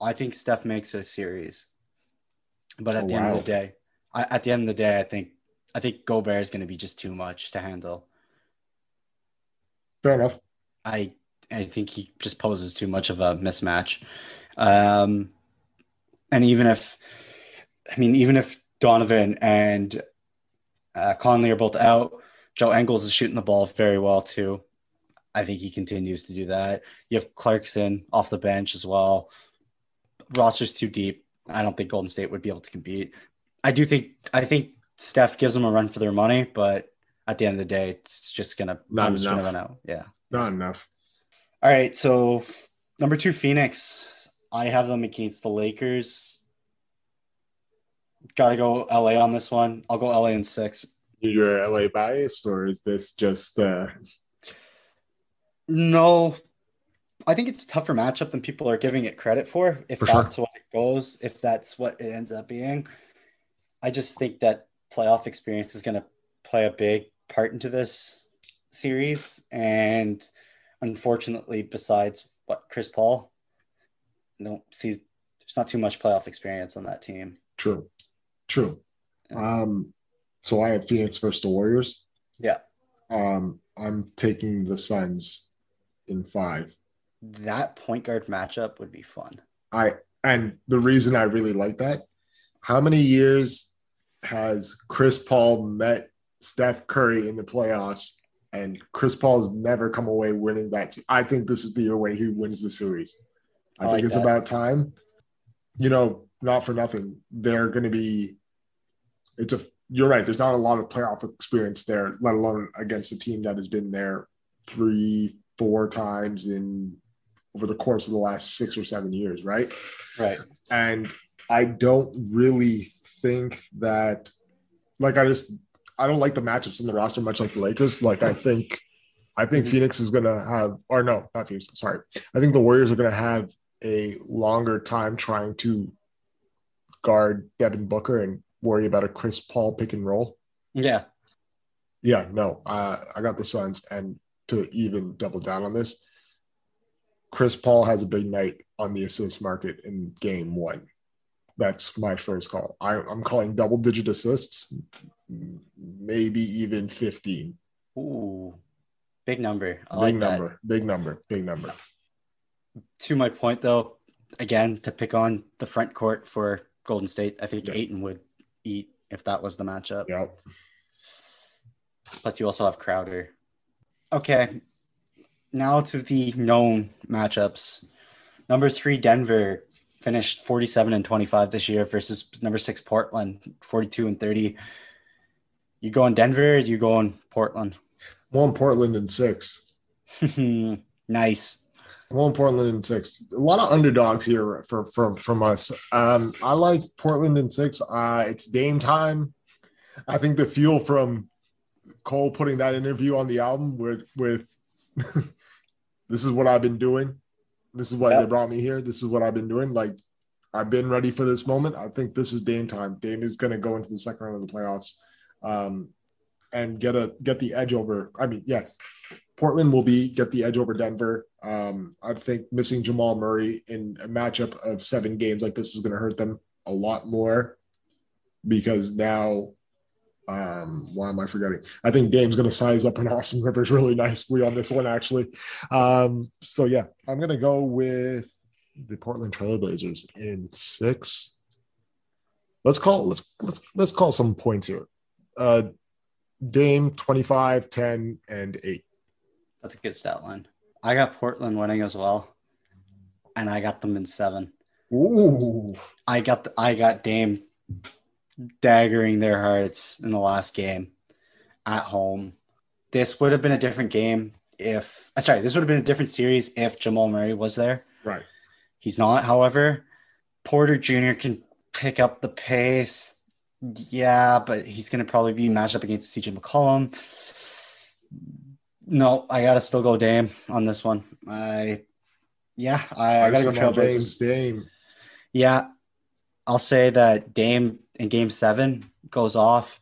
I think Steph makes a series, but at Oh, the end of the day, I, at the end of the day, I think I think Gobert is going to be just too much to handle. Fair enough. I I think he just poses too much of a mismatch. Um, and even if, I mean, even if Donovan and uh, Conley are both out, Joe Ingles is shooting the ball very well too. I think he continues to do that. You have Clarkson off the bench as well. Roster's too deep. I don't think Golden State would be able to compete. I do think I think Steph gives them a run for their money, but at the end of the day, it's just gonna Not gonna enough. run out. Yeah. Not enough. All right, so f- number two, Phoenix. I have them against the Lakers. Got to go LA on this one. I'll go LA in six. You're LA biased, or is this just uh, No, I think it's a tougher matchup than people are giving it credit for. If For sure. that's what it goes, if that's what it ends up being, I just think that playoff experience is going to play a big part into this series. And unfortunately, besides what Chris Paul, I don't see there's not too much playoff experience on that team. true? True. Yeah. Um, so I have Phoenix versus the Warriors. Yeah. Um, I'm taking the Suns in five. That point guard matchup would be fun. I and the reason I really like that, how many years has Chris Paul met Steph Curry in the playoffs and Chris Paul has never come away winning that. I think this is the year where he wins the series. I, I think like it's that. about time. You know, not for nothing. They're going to be. It's a. You're right. There's not a lot of playoff experience there, let alone against a team that has been there three, four times in over the course of the last six or seven years, right? Right. and I don't really think that like I just I don't like the matchups in the roster much like the Lakers. Like I think I think Mhm. Phoenix is gonna have or no, not Phoenix, sorry. I think the Warriors are gonna have a longer time trying to guard Devin Booker and worry about a Chris Paul pick and roll. Yeah. Yeah, no, uh, I got the Suns, and to even double down on this, Chris Paul has a big night on the assist market in game one. That's my first call. I, I'm calling double digit assists, maybe even 15. Ooh, big number. I big like number, that. big number, big number. To my point, though, again to pick on the front court for Golden State, I think Yeah. Ayton would eat if that was the matchup. Yep. Plus, you also have Crowder. Okay, now to the known matchups. Number three, Denver finished 47 and 25 this year versus number six, Portland, 42 and 30. You going Denver or you going Portland? One Portland in six. nice. One Portland in six. A lot of underdogs here for from from us. Um, I like Portland in six. Uh, it's Dame time. I think the fuel from Cole putting that interview on the album with with this is what I've been doing. This is why Yep. they brought me here. This is what I've been doing. Like I've been ready for this moment. I think this is Dame time. Dame is going to go into the second round of the playoffs, um, and get a get the edge over. I mean, yeah, Portland will be get the edge over Denver. Um, I think missing Jamal Murray in a matchup of seven games like this is going to hurt them a lot more because now, um, why am I forgetting? I think Dame's going to size up an Austin Rivers really nicely on this one, actually. Um, so yeah, I'm going to go with the Portland Trailblazers in six. Let's call let's let's let's call some points here. Uh, Dame 25, 10, and 8. That's a good stat line. I got Portland winning as well, and I got them in seven. Ooh. I got the, I got Dame daggering their hearts in the last game at home. This would have been a different game if uh, sorry, this would have been a different series if Jamal Murray was there. Right. He's not, however. Porter Jr. can pick up the pace. Yeah, but he's going to probably be matched up against CJ McCollum. No, I got to still go Dame on this one. I, yeah, I, I got to go Trailblazers. Dame. Yeah, I'll say that Dame in Game Seven goes off,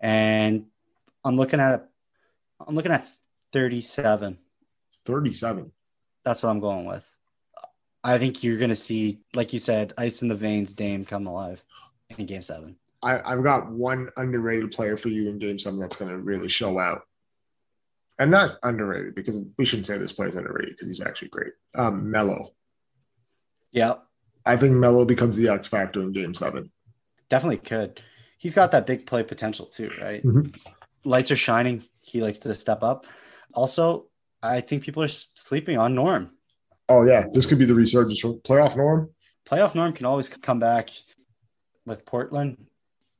and I'm looking at I'm looking at 37. 37. That's what I'm going with. I think you're gonna see, like you said, ice in the veins, Dame come alive in Game Seven. I, I've got one underrated player for you in game seven that's going to really show out. And not underrated because we shouldn't say this player's underrated because he's actually great. Um, Mello. Yeah, I think Mello becomes the X factor in game seven. definitely could. He's got that big play potential too, right? Mhm. Lights are shining. He likes to step up. Also, I think people are sleeping on Norm. Oh, yeah. This could be the resurgence from playoff norm. playoff norm can always come back with Portland.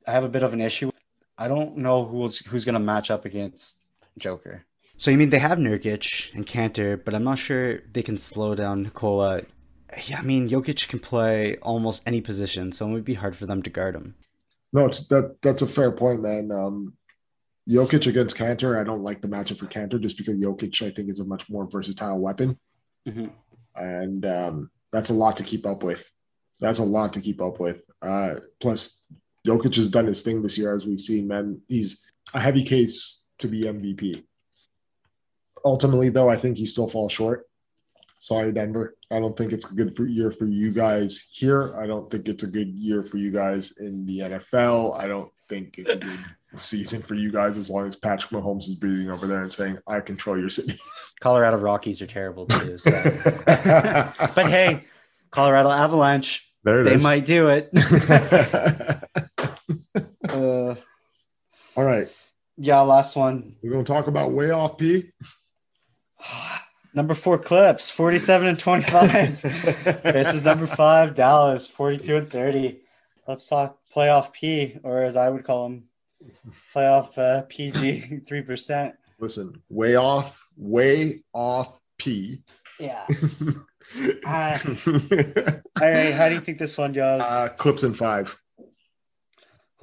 I have a bit of an issue. I don't know who's who's going to match up against Joker. So you mean they have Nurkic and Kanter, but I'm not sure they can slow down Nikola. Yeah, I mean Jokic can play almost any position, so it would be hard for them to guard him. No, it's that that's a fair point, man. Um, Jokic against Kanter, I don't like the matchup for Kanter just because Jokic, I think, is a much more versatile weapon. Mm-hmm. and um, that's a lot to keep up with. That's a lot to keep up with. Uh, plus, Jokic has done his thing this year, as we've seen. Man, he's a heavy case to be MVP. Ultimately, though, I think he still falls short. Sorry, Denver. I don't think it's a good year for you guys here. I don't think it's a good year for you guys in the NFL. I don't think it's a good season for you guys as long as Patrick Mahomes is breathing over there and saying, "I control your city." Colorado Rockies are terrible too. So. but hey, Colorado Avalanche, they is. might do it. Uh, All right. yeah, last one. We're to talk about way off P. Number four clips, 47 and 25. versus number five, Dallas, 42 and 30. Let's talk playoff P, or as I would call them, playoff uh, PG, 3%. Listen, way off, way off P. Yeah. Uh, all right. How do you think this one goes? uh, clips in five.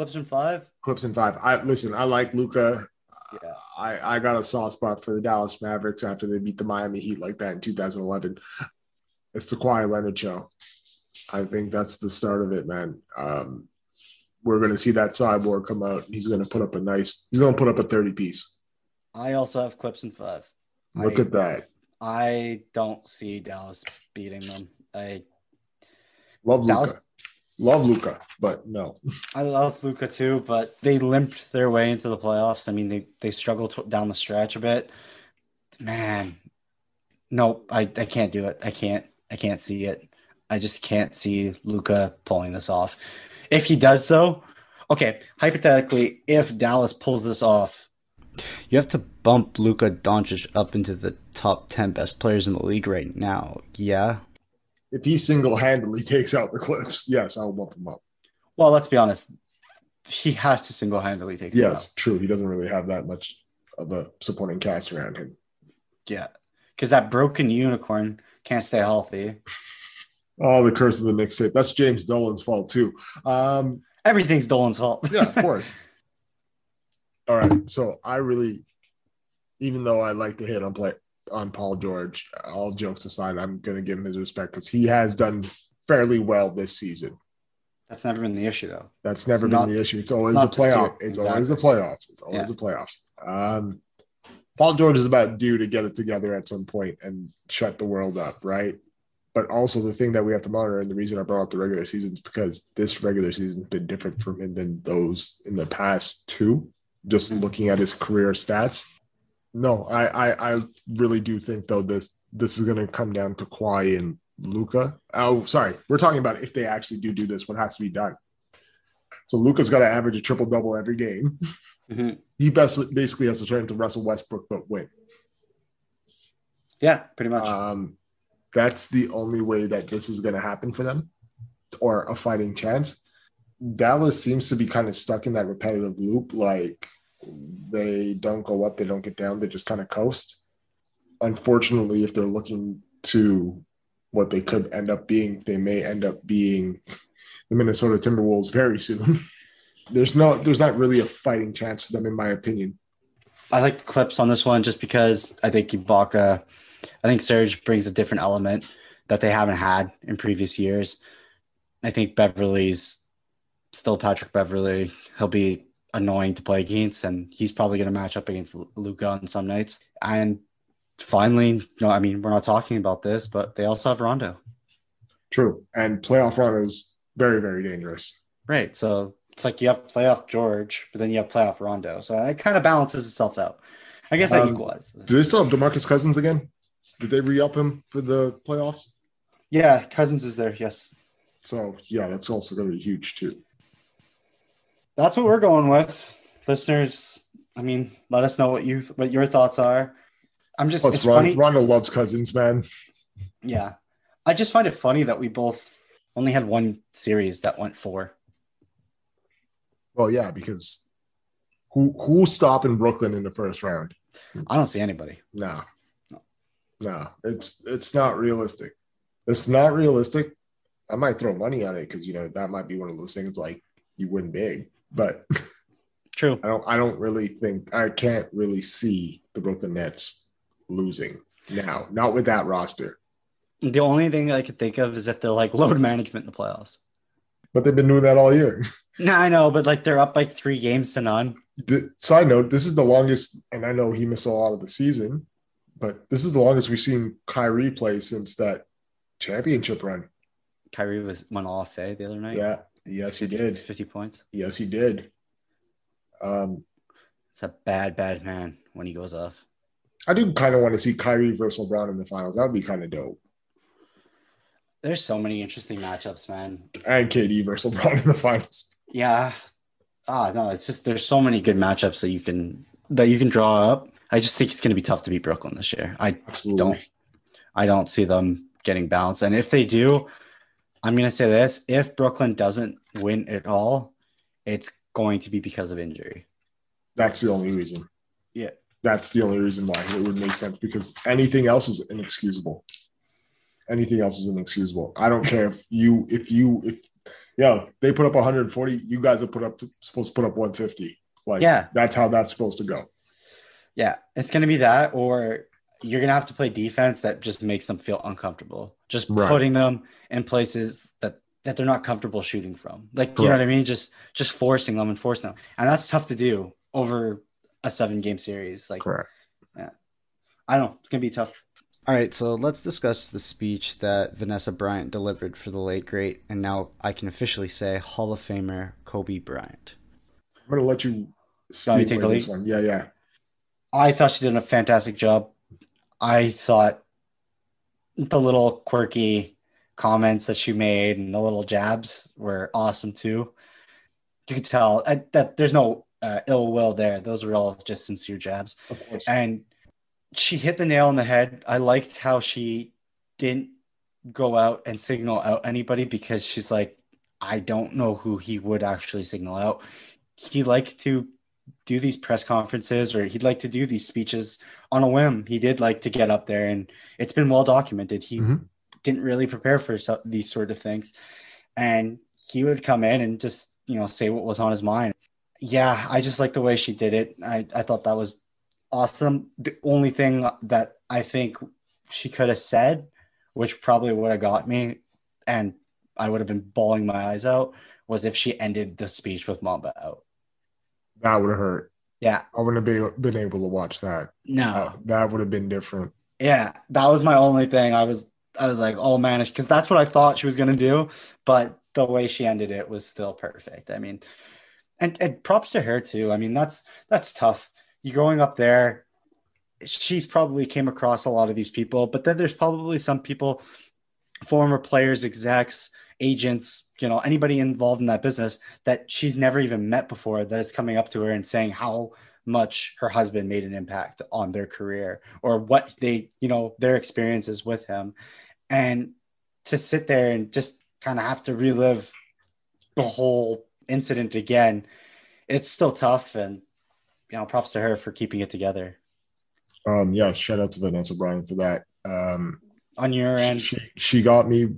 Clips in five? Clips in five. I listen. I like Luka. Yeah. I I got a soft spot for the Dallas Mavericks after they beat the Miami Heat like that in 2011. It's the Kawhi Leonard show. I think that's the start of it, man. Um, we're going to see that cyborg come out. He's going to put up a nice. He's going to put up a 30 piece. I also have clips in five. Look I- at that. I don't see Dallas beating them. I Love Dallas-. Love Luka, but no. I love Luka too, but they limped their way into the playoffs. I mean, they they struggled to, down the stretch a bit. Man, nope, I I can't do it. I can't. I can't see it. I just can't see Luka pulling this off. If he does, though, okay. Hypothetically, if Dallas pulls this off, You have to bump Luka Doncic up into the top 10 best players in the league right now. Yeah. If he single handedly takes out the Clips, yes, I'll bump him up. well, let's be honest, he has to single handedly take. Yes, true. He doesn't really have that much of a supporting cast around him. yeah, because that broken unicorn can't stay healthy. Oh, the curse of the Knicks hit. That's James Dolan's fault too. Um, Everything's Dolan's fault. yeah, of course. All right. So I really, even though I like to hit on play on Paul George, all jokes aside, I'm gonna give him his respect because he has done fairly well this season. That's never been the issue, though. That's never It's been not- the issue. It's always not the playoff. It's always the playoffs. It's always Yeah. the playoffs. Um, Paul George is about due to get it together at some point and shut the world up, right? But also the thing that we have to monitor, and the reason I brought up the regular season is because this regular season's been different from him than those in the past two. Just looking at his career stats, no, I I, I really do think though this this is going to come down to Kawhi and Luka. Oh, sorry, we're talking about if they actually do do this, what has to be done. So Luka's got to average a triple double every game. Mhm. He best, basically has to turn into Russell Westbrook, but win. Yeah, pretty much. Um, that's the only way that this is going to happen for them, or a fighting chance. Dallas seems to be kind of stuck in that repetitive loop. Like they don't go up, they don't get down, they just kind of coast. Unfortunately, if they're looking to what they could end up being, they may end up being the Minnesota Timberwolves very soon. there's no, there's not really a fighting chance to them, in my opinion. I like the clips on this one just because I think Ibaka, I think Serge brings a different element that they haven't had in previous years. I think Beverley's still Patrick Beverley. He'll be annoying to play against, and he's probably going to match up against Luka on some nights. And finally, no, I mean, we're not talking about this, but they also have Rondo. True. And playoff Rondo is very, very dangerous. Right. So it's like you have playoff George, but then you have playoff Rondo. So it kind of balances itself out. I guess that Um, equalizes. Do they still have Demarcus Cousins again? Did they re up him for the playoffs? Yeah, Cousins is there. Yes. So yeah, that's also going to be huge too. That's what we're going with. Listeners, I mean, let us know what you what your thoughts are. I'm just Plus, it's Ron, funny. Rondo loves Cousins, man. Yeah. I just find it funny that we both only had one series that went four. Well, yeah, because who who's stopping Brooklyn in the first round? I don't see anybody. No, no, it's it's not realistic. It's not realistic. I might throw money on it because you know that might be one of those things like you win big, but True. I don't I don't really think I can't really see the Brooklyn Nets losing now. Not with that roster. The only thing I could think of is if they're like load management in the playoffs. But they've been doing that all year. No, I know, but like they're up like three games to none. The- side note, this is the longest, and I know he missed a lot of the season, but this is the longest we've seen Kyrie play since that championship run. Kyrie was went off eh, the other night. Yeah. Yes, he did. 50 points. Yes, he did. Um, It's a bad, bad man when he goes off. I do kind of want to see Kyrie versus LeBron in the finals. That would be kind of dope. There's so many interesting matchups, man. And KD versus LeBron in the finals. Yeah. Ah, no, it's just there's so many good matchups that you can that you can draw up. I just think it's going to be tough to beat Brooklyn this year. I Absolutely. don't I don't see them getting bounced. And if they do, I'm going to say this, if Brooklyn doesn't win at all, it's going to be because of injury. That's the only reason. Yeah. That's the only reason why it would make sense because anything else is inexcusable. Anything else is inexcusable. I don't care if you, if you, if, yeah, they put up 140, you guys are put up to, supposed to put up 150. Like, Yeah. that's how that's supposed to go. Yeah, it's going to be that or you're going to have to play defense that just makes them feel uncomfortable. Just Right. putting them in places that that they're not comfortable shooting from. Like, you know what I mean? Just just forcing them and forcing them. And that's tough to do over a seven game series. Like Correct. Yeah. I don't know, it's going to be tough. All right, so let's discuss the speech that Vanessa Bryant delivered for the late great, and now I can officially say Hall of Famer Kobe Bryant. I'm gonna let you Shall take the this lead? one. Yeah, yeah. I thought she did a fantastic job. I thought the little quirky comments that she made and the little jabs were awesome too. You could tell uh, that there's no uh, ill will there. Those were all just sincere jabs. And she hit the nail on the head. I liked how she didn't go out and signal out anybody because she's like, I don't know who he would actually signal out. He liked to do these press conferences or he'd like to do these speeches on a whim. He did like to get up there and it's been well documented. He Mhm. Didn't really prepare for so- these sort of things. And he would come in and just, you know, say what was on his mind. Yeah, I just like the way she did it. I, I thought that was awesome. The only thing that I think she could have said, which probably would have got me, and I would have been bawling my eyes out, was if she ended the speech with Mamba out. That would have hurt. Yeah, I wouldn't have been, been able to watch that. no, Uh, that would have been different. yeah, that was my only thing. I was, I was like, oh man, because that's what I thought she was gonna do, but the way she ended it was still perfect. I mean, and, and props to her too. I mean, that's that's tough. You going up there, she's probably came across a lot of these people, but then there's probably some people, former players, execs, agents, you know, anybody involved in that business that she's never even met before that is coming up to her and saying how much her husband made an impact on their career or what they, you know, their experiences with him. And to sit there and just kind of have to relive the whole incident again, it's still tough. And, you know, props to her for keeping it together. Um, yeah, shout out to Vanessa Bryant for that. Um, On your end, she she got me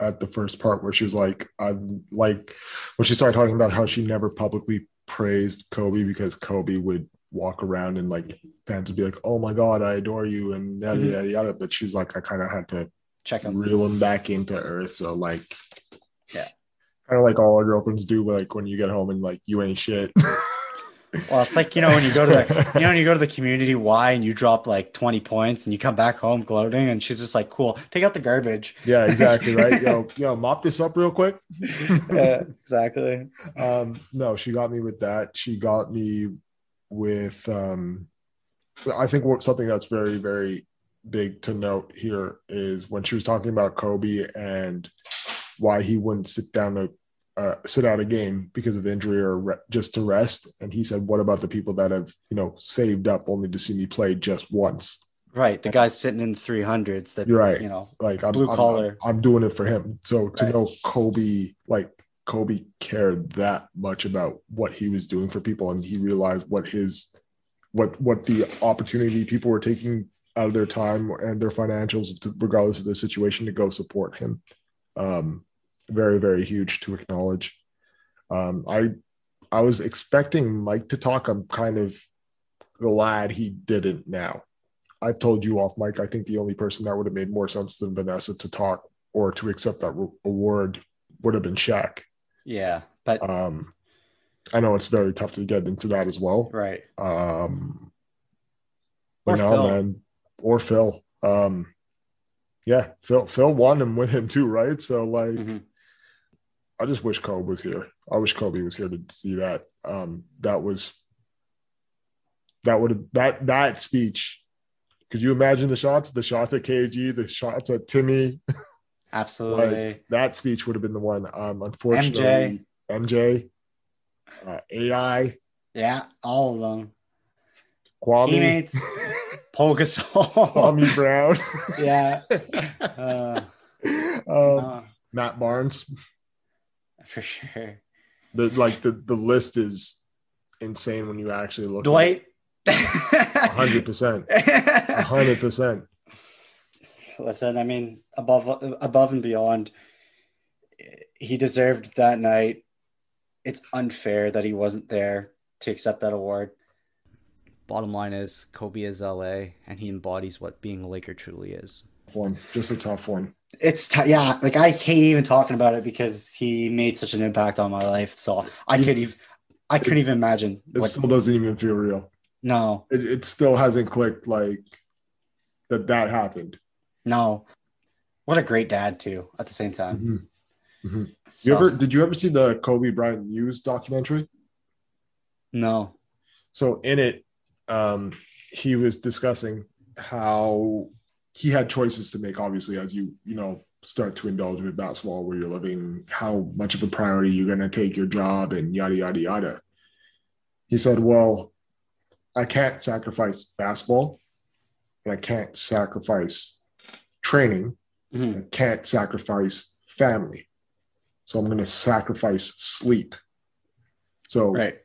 at the first part where she was like, I'm like when she started talking about how she never publicly praised Kobe because Kobe would walk around and like fans would be like, Oh my god, I adore you and yada Mhm. yada yada. But she's like, I kind of had to check them. reel him back into earth. So like Yeah. Kind of like all our girlfriends do, like when you get home and like you ain't shit. Well, it's like, you know, when you go to the, you know, when you go to the community Y and you drop like 20 points and you come back home gloating and she's just like, cool, take out the garbage. yeah, exactly, right? Yo, yo, mop this up real quick. yeah, exactly. um no she got me with that she got me with um i think something that's very very big to note here is when she was talking about kobe and why he wouldn't sit down to uh, sit out a game because of injury or re- just to rest and he said what about the people that have you know saved up only to see me play just once Right. The guy's sitting in the 300s that, right. you know, like I'm, Blue I'm- collar. I'm, doing it for him. So to Right. know Kobe, like Kobe cared that much about what he was doing for people, and he realized what his, what what the opportunity people were taking out of their time and their financials, to, regardless of the situation, to go support him. Um, very very huge to acknowledge. Um, I I was expecting Mike to talk. I'm kind of glad he didn't now. I've told you off, Mike. I think the only person that would have made more sense than Vanessa to talk or to accept that award would have been Shaq. yeah, but Um, I know it's very tough to get into that as well. right. Um, but no, Phil. man, or Phil. Um, yeah, Phil. Phil won him with him too, right? So like, Mhm. I just wish Kobe was here. I wish Kobe was here to see that. Um, that was that would that that speech. Could you imagine the shots? The shots at KG, the shots at Timmy. Absolutely. Like that speech would have been the one. Um, unfortunately, MJ, uh, AI, yeah, all of them. Kwame, Teammates. Pau Gasol. Kwame Brown, yeah. Uh, um, uh, Matt Barnes. for sure. The like the the list is insane when you actually look. At it. Dwight. hundred percent, hundred percent. Listen, I mean, above above and beyond, he deserved that night. It's unfair that he wasn't there to accept that award. Bottom line is Kobe is LA, and he embodies what being a Laker truly is. One, just a tough one. It's t- yeah, like I hate even talking about it because he made such an impact on my life. So I couldn't even, I couldn't even imagine. It What, still doesn't even feel real. no, It, it still hasn't clicked like that. That happened. No. What a great dad too. At the same time. Mhm. Mhm. So, You ever did you ever see the Kobe Bryant's Muse documentary? No. So in it, um, he was discussing how he had choices to make. Obviously, as you you know start to indulge with basketball, where you're living, how much of a priority you're going to take your job, and yada yada yada. He said, "Well, I can't sacrifice basketball, and I can't sacrifice training, Mhm. I can't sacrifice family, so I'm going to sacrifice sleep." So Right.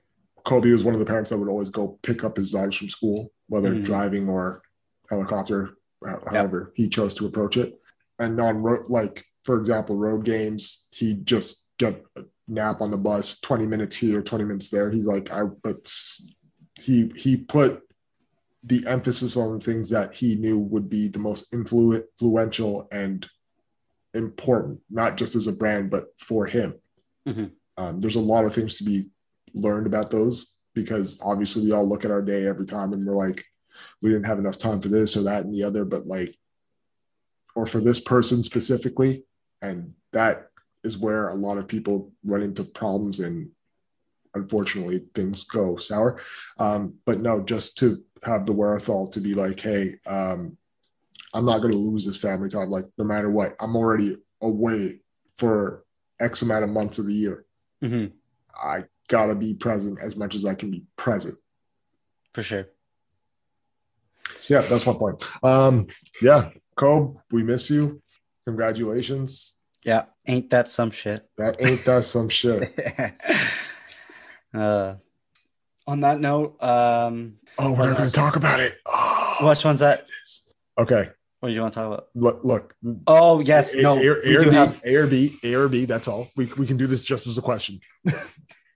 Kobe was one of the parents that would always go pick up his daughters from school, whether Mhm. driving or helicopter, ho- however he chose to approach it. And on road, like for example, road games, he'd just get a nap on the bus, twenty minutes here, twenty minutes there. He's like, I, but he he put the emphasis on things that he knew would be the most influ- influential and important, not just as a brand, but for him. Mhm. Um, there's a lot of things to be learned about those because obviously we all look at our day every time and we're like, we didn't have enough time for this or that and the other, but like, or for this person specifically. And that is where a lot of people run into problems and unfortunately things go sour. Um, but no, just to have the wherewithal to be like, hey, um, I'm not going to lose this family time. Like, no matter what, I'm already away for X amount of months of the year. Mhm. I gotta be present as much as I can be present. For sure. So yeah, that's my point. Um, yeah, Kobe, we miss you. Congratulations. Yeah. Ain't that some shit? That ain't that some shit. uh, on that note, um, Oh, we're not gonna talk about it. Oh, Which one's that? Okay, what do you want to talk about? look, look. Oh, yes. No, A, we do B, have. A or B, A B. That's all. We we can do this just as a question.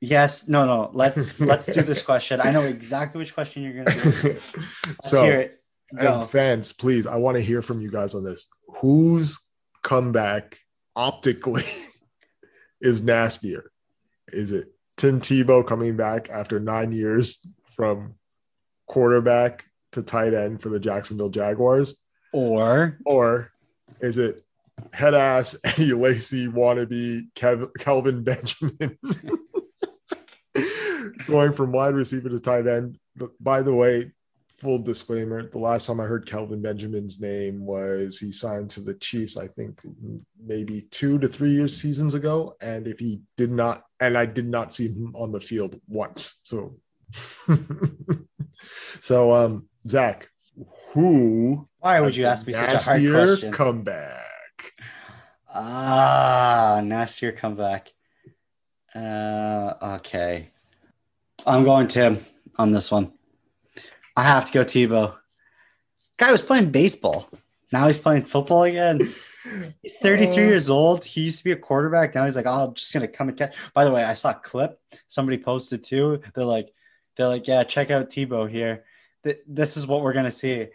Yes. No, no. Let's let's do this question. I know exactly which question you're going to do. Let's so, hear it. Go. and fans, please, I want to hear from you guys on this. Whose comeback optically is nastier? Is it Tim Tebow coming back after nine years from quarterback to tight end for the Jacksonville Jaguars? Or Or is it head ass Eddie Lacy wannabe Kev- Kelvin Benjamin going from wide receiver to tight end? But by the way, full disclaimer the last time I heard Kelvin Benjamin's name was he signed to the Chiefs, I think maybe two to three years seasons ago. And if he did not, and I did not see him on the field once. So, so, um, Zach, who why would you ask me such a hard question? comeback? Ah, nastier comeback. Uh, okay. I'm going Tim on this one. I have to go Tebow. Guy was playing baseball. Now he's playing football again. He's 33 Oh. years old. He used to be a quarterback. Now he's like, oh, I'm just gonna come and catch. By the way, I saw a clip somebody posted too. They're like, they're like, yeah, check out Tebow here. Th- This is what we're gonna see.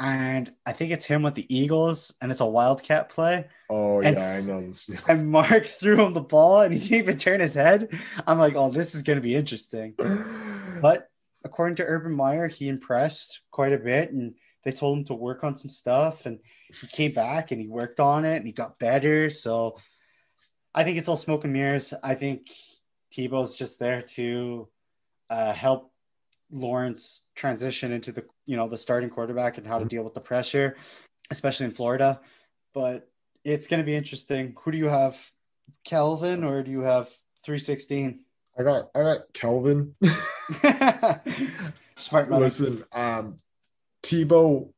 And I think it's him with the Eagles, and it's a wildcat play. Oh And yeah, I know this. And Mark threw him the ball, and he didn't even turn his head. I'm like, oh, this is gonna be interesting. But according to Urban Meyer, he impressed quite a bit, and they told him to work on some stuff, and he came back and he worked on it, and he got better. So I think it's all smoke and mirrors. I think Tebow's just there to uh, help Lawrence transition into the you know the starting quarterback and how to deal with the pressure, especially in Florida. But it's going to be interesting. Who do you have, Kelvin, or do you have three sixteen? I got I got Kelvin. Smart money. Listen, um, Tebow,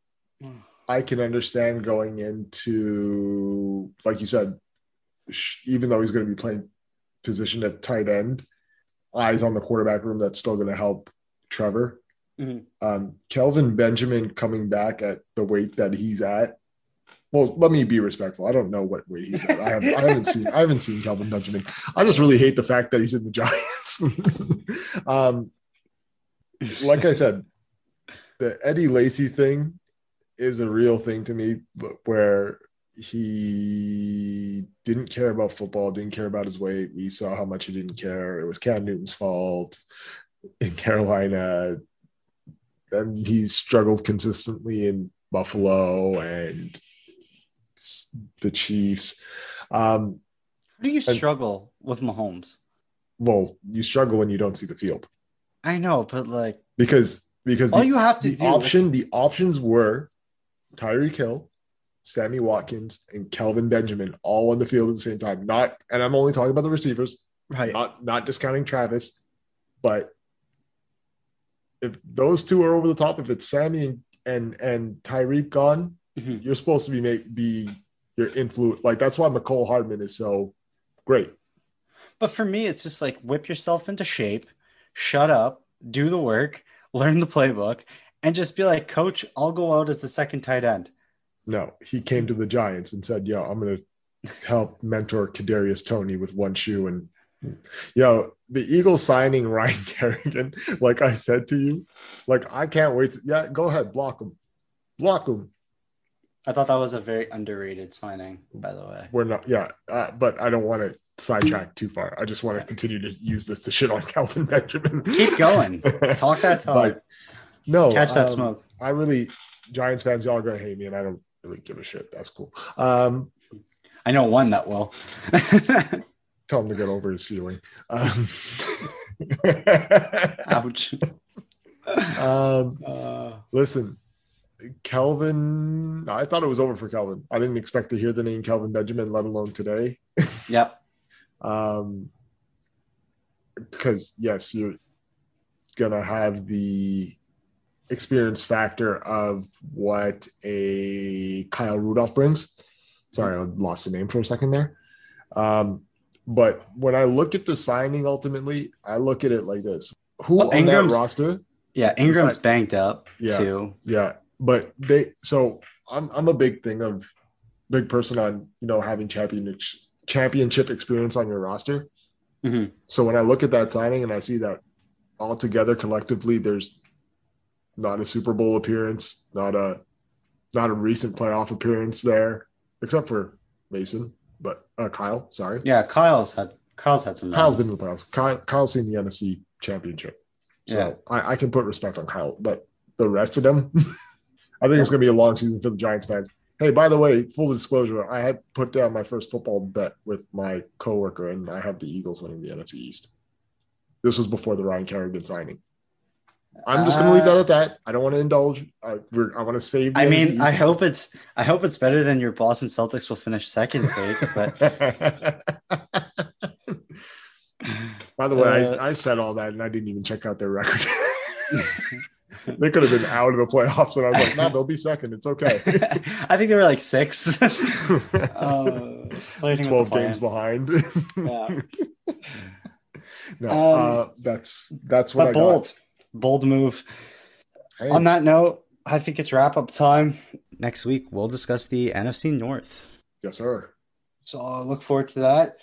I can understand going into like you said, sh- even though he's going to be playing position at tight end, eyes on the quarterback room. That's still going to help Trevor. Mhm. Um, Kelvin Benjamin coming back at the weight that he's at. Well, let me be respectful. I don't know what weight he's at. I, have, haven't seen. I haven't seen Kelvin Benjamin. I just really hate the fact that he's in the Giants. um, like I said, the Eddie Lacy thing is a real thing to me, but where he didn't care about football, didn't care about his weight. We saw how much he didn't care. It was Cam Newton's fault in Carolina. And he struggled consistently in Buffalo. And the Chiefs. Um, How do you And- struggle with Mahomes? well, you struggle when you don't see the field I know, but like because because all the, you have to the do option the options were Tyreek Hill, Sammy Watkins, and Kelvin Benjamin all on the field at the same time. Not, and I'm only talking about the receivers, right. not not discounting Travis, but if those two are over the top, if it's Sammy and and, and Tyreek gone, Mhm. you're supposed to be make, be your influence. Like that's why Mecole Hardman is so great. But for me, it's just like whip yourself into shape, shut up, do the work, learn the playbook, and just be like, Coach, I'll go out as the second tight end. No, he came to the Giants and said, "Yo, I'm gonna help mentor Kadarius Toney with one shoe." And yo, the Eagles signing Ryan Kerrigan, like I said to you, like I can't wait. To, yeah, go ahead, block him, block him. I thought that was a very underrated signing, by the way. We're not, yeah, uh, but I don't want to sidetrack too far. I just want to continue to use this to shit on Calvin Benjamin. Keep going. Talk that talk. No, Catch that um, smoke. I really, Giants fans, y'all gonna hate me, and I don't really give a shit. That's cool. Um, I know one that will. Tell him to get over his feeling. Um, Ouch. um, Uh, listen, Kelvin, I thought it was over for Kelvin. I didn't expect to hear the name Kelvin Benjamin, let alone today. yep. Um, because yes, you're gonna have the experience factor of what a Kyle Rudolph brings. Sorry, I lost the name for a second there. Um, but when I look at the signing, ultimately, I look at it like this: Who Well, on that Engram's- roster? Yeah, Engram's Besides- banged up Yeah. too. Yeah, but they. So I'm I'm a big thing of big person on you know having champion championship experience on your roster. Mhm. So when I look at that signing and I see that all together collectively, there's not a Super Bowl appearance, not a not a recent playoff appearance there, except for Mason, but uh, Kyle. Sorry, Yeah, Kyle's had Kyle's had some. Kyle's been in the playoffs. Kyle, Kyle's seen the NFC Championship, so Yeah. I, I can put respect on Kyle. But the rest of them, I think it's going to be a long season for the Giants fans. Hey, by the way, full disclosure, I had put down my first football bet with my coworker, and I have the Eagles winning the NFC East. This was before the Ryan Kerrigan signing. I'm just going to leave that at that. I don't want to indulge. I, we're, I want to save. I mean, I hope it's I hope it's better than your Boston Celtics will finish second take, but By the way, Uh, I, I said all that and I didn't even check out their record. they could have been out of the playoffs, and I was like, "No, they'll be second. It's okay." I think they were like six. uh, Twelve games behind. Yeah. no, Um, uh, that's that's what I bold, bold move. Hey, On that note, I think it's wrap up time. Next week, we'll discuss the NFC North. yes, sir. So I look forward to that.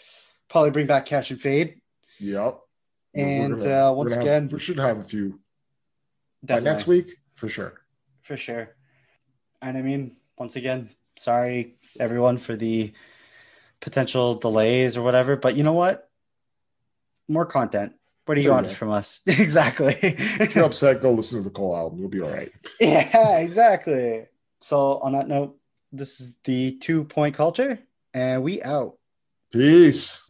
Probably bring back Cash and Fade. Yep. And, gonna- uh, once gonna have- again- we should have a few Definitely. by next week for sure. For sure. And I mean, once again, sorry everyone for the potential delays or whatever, but you know what? More content. What do you There want from us? exactly. If you're upset, go listen to the Cole album. You'll be all right. yeah, exactly. So on that note, this is the two point culture, and we out. Peace.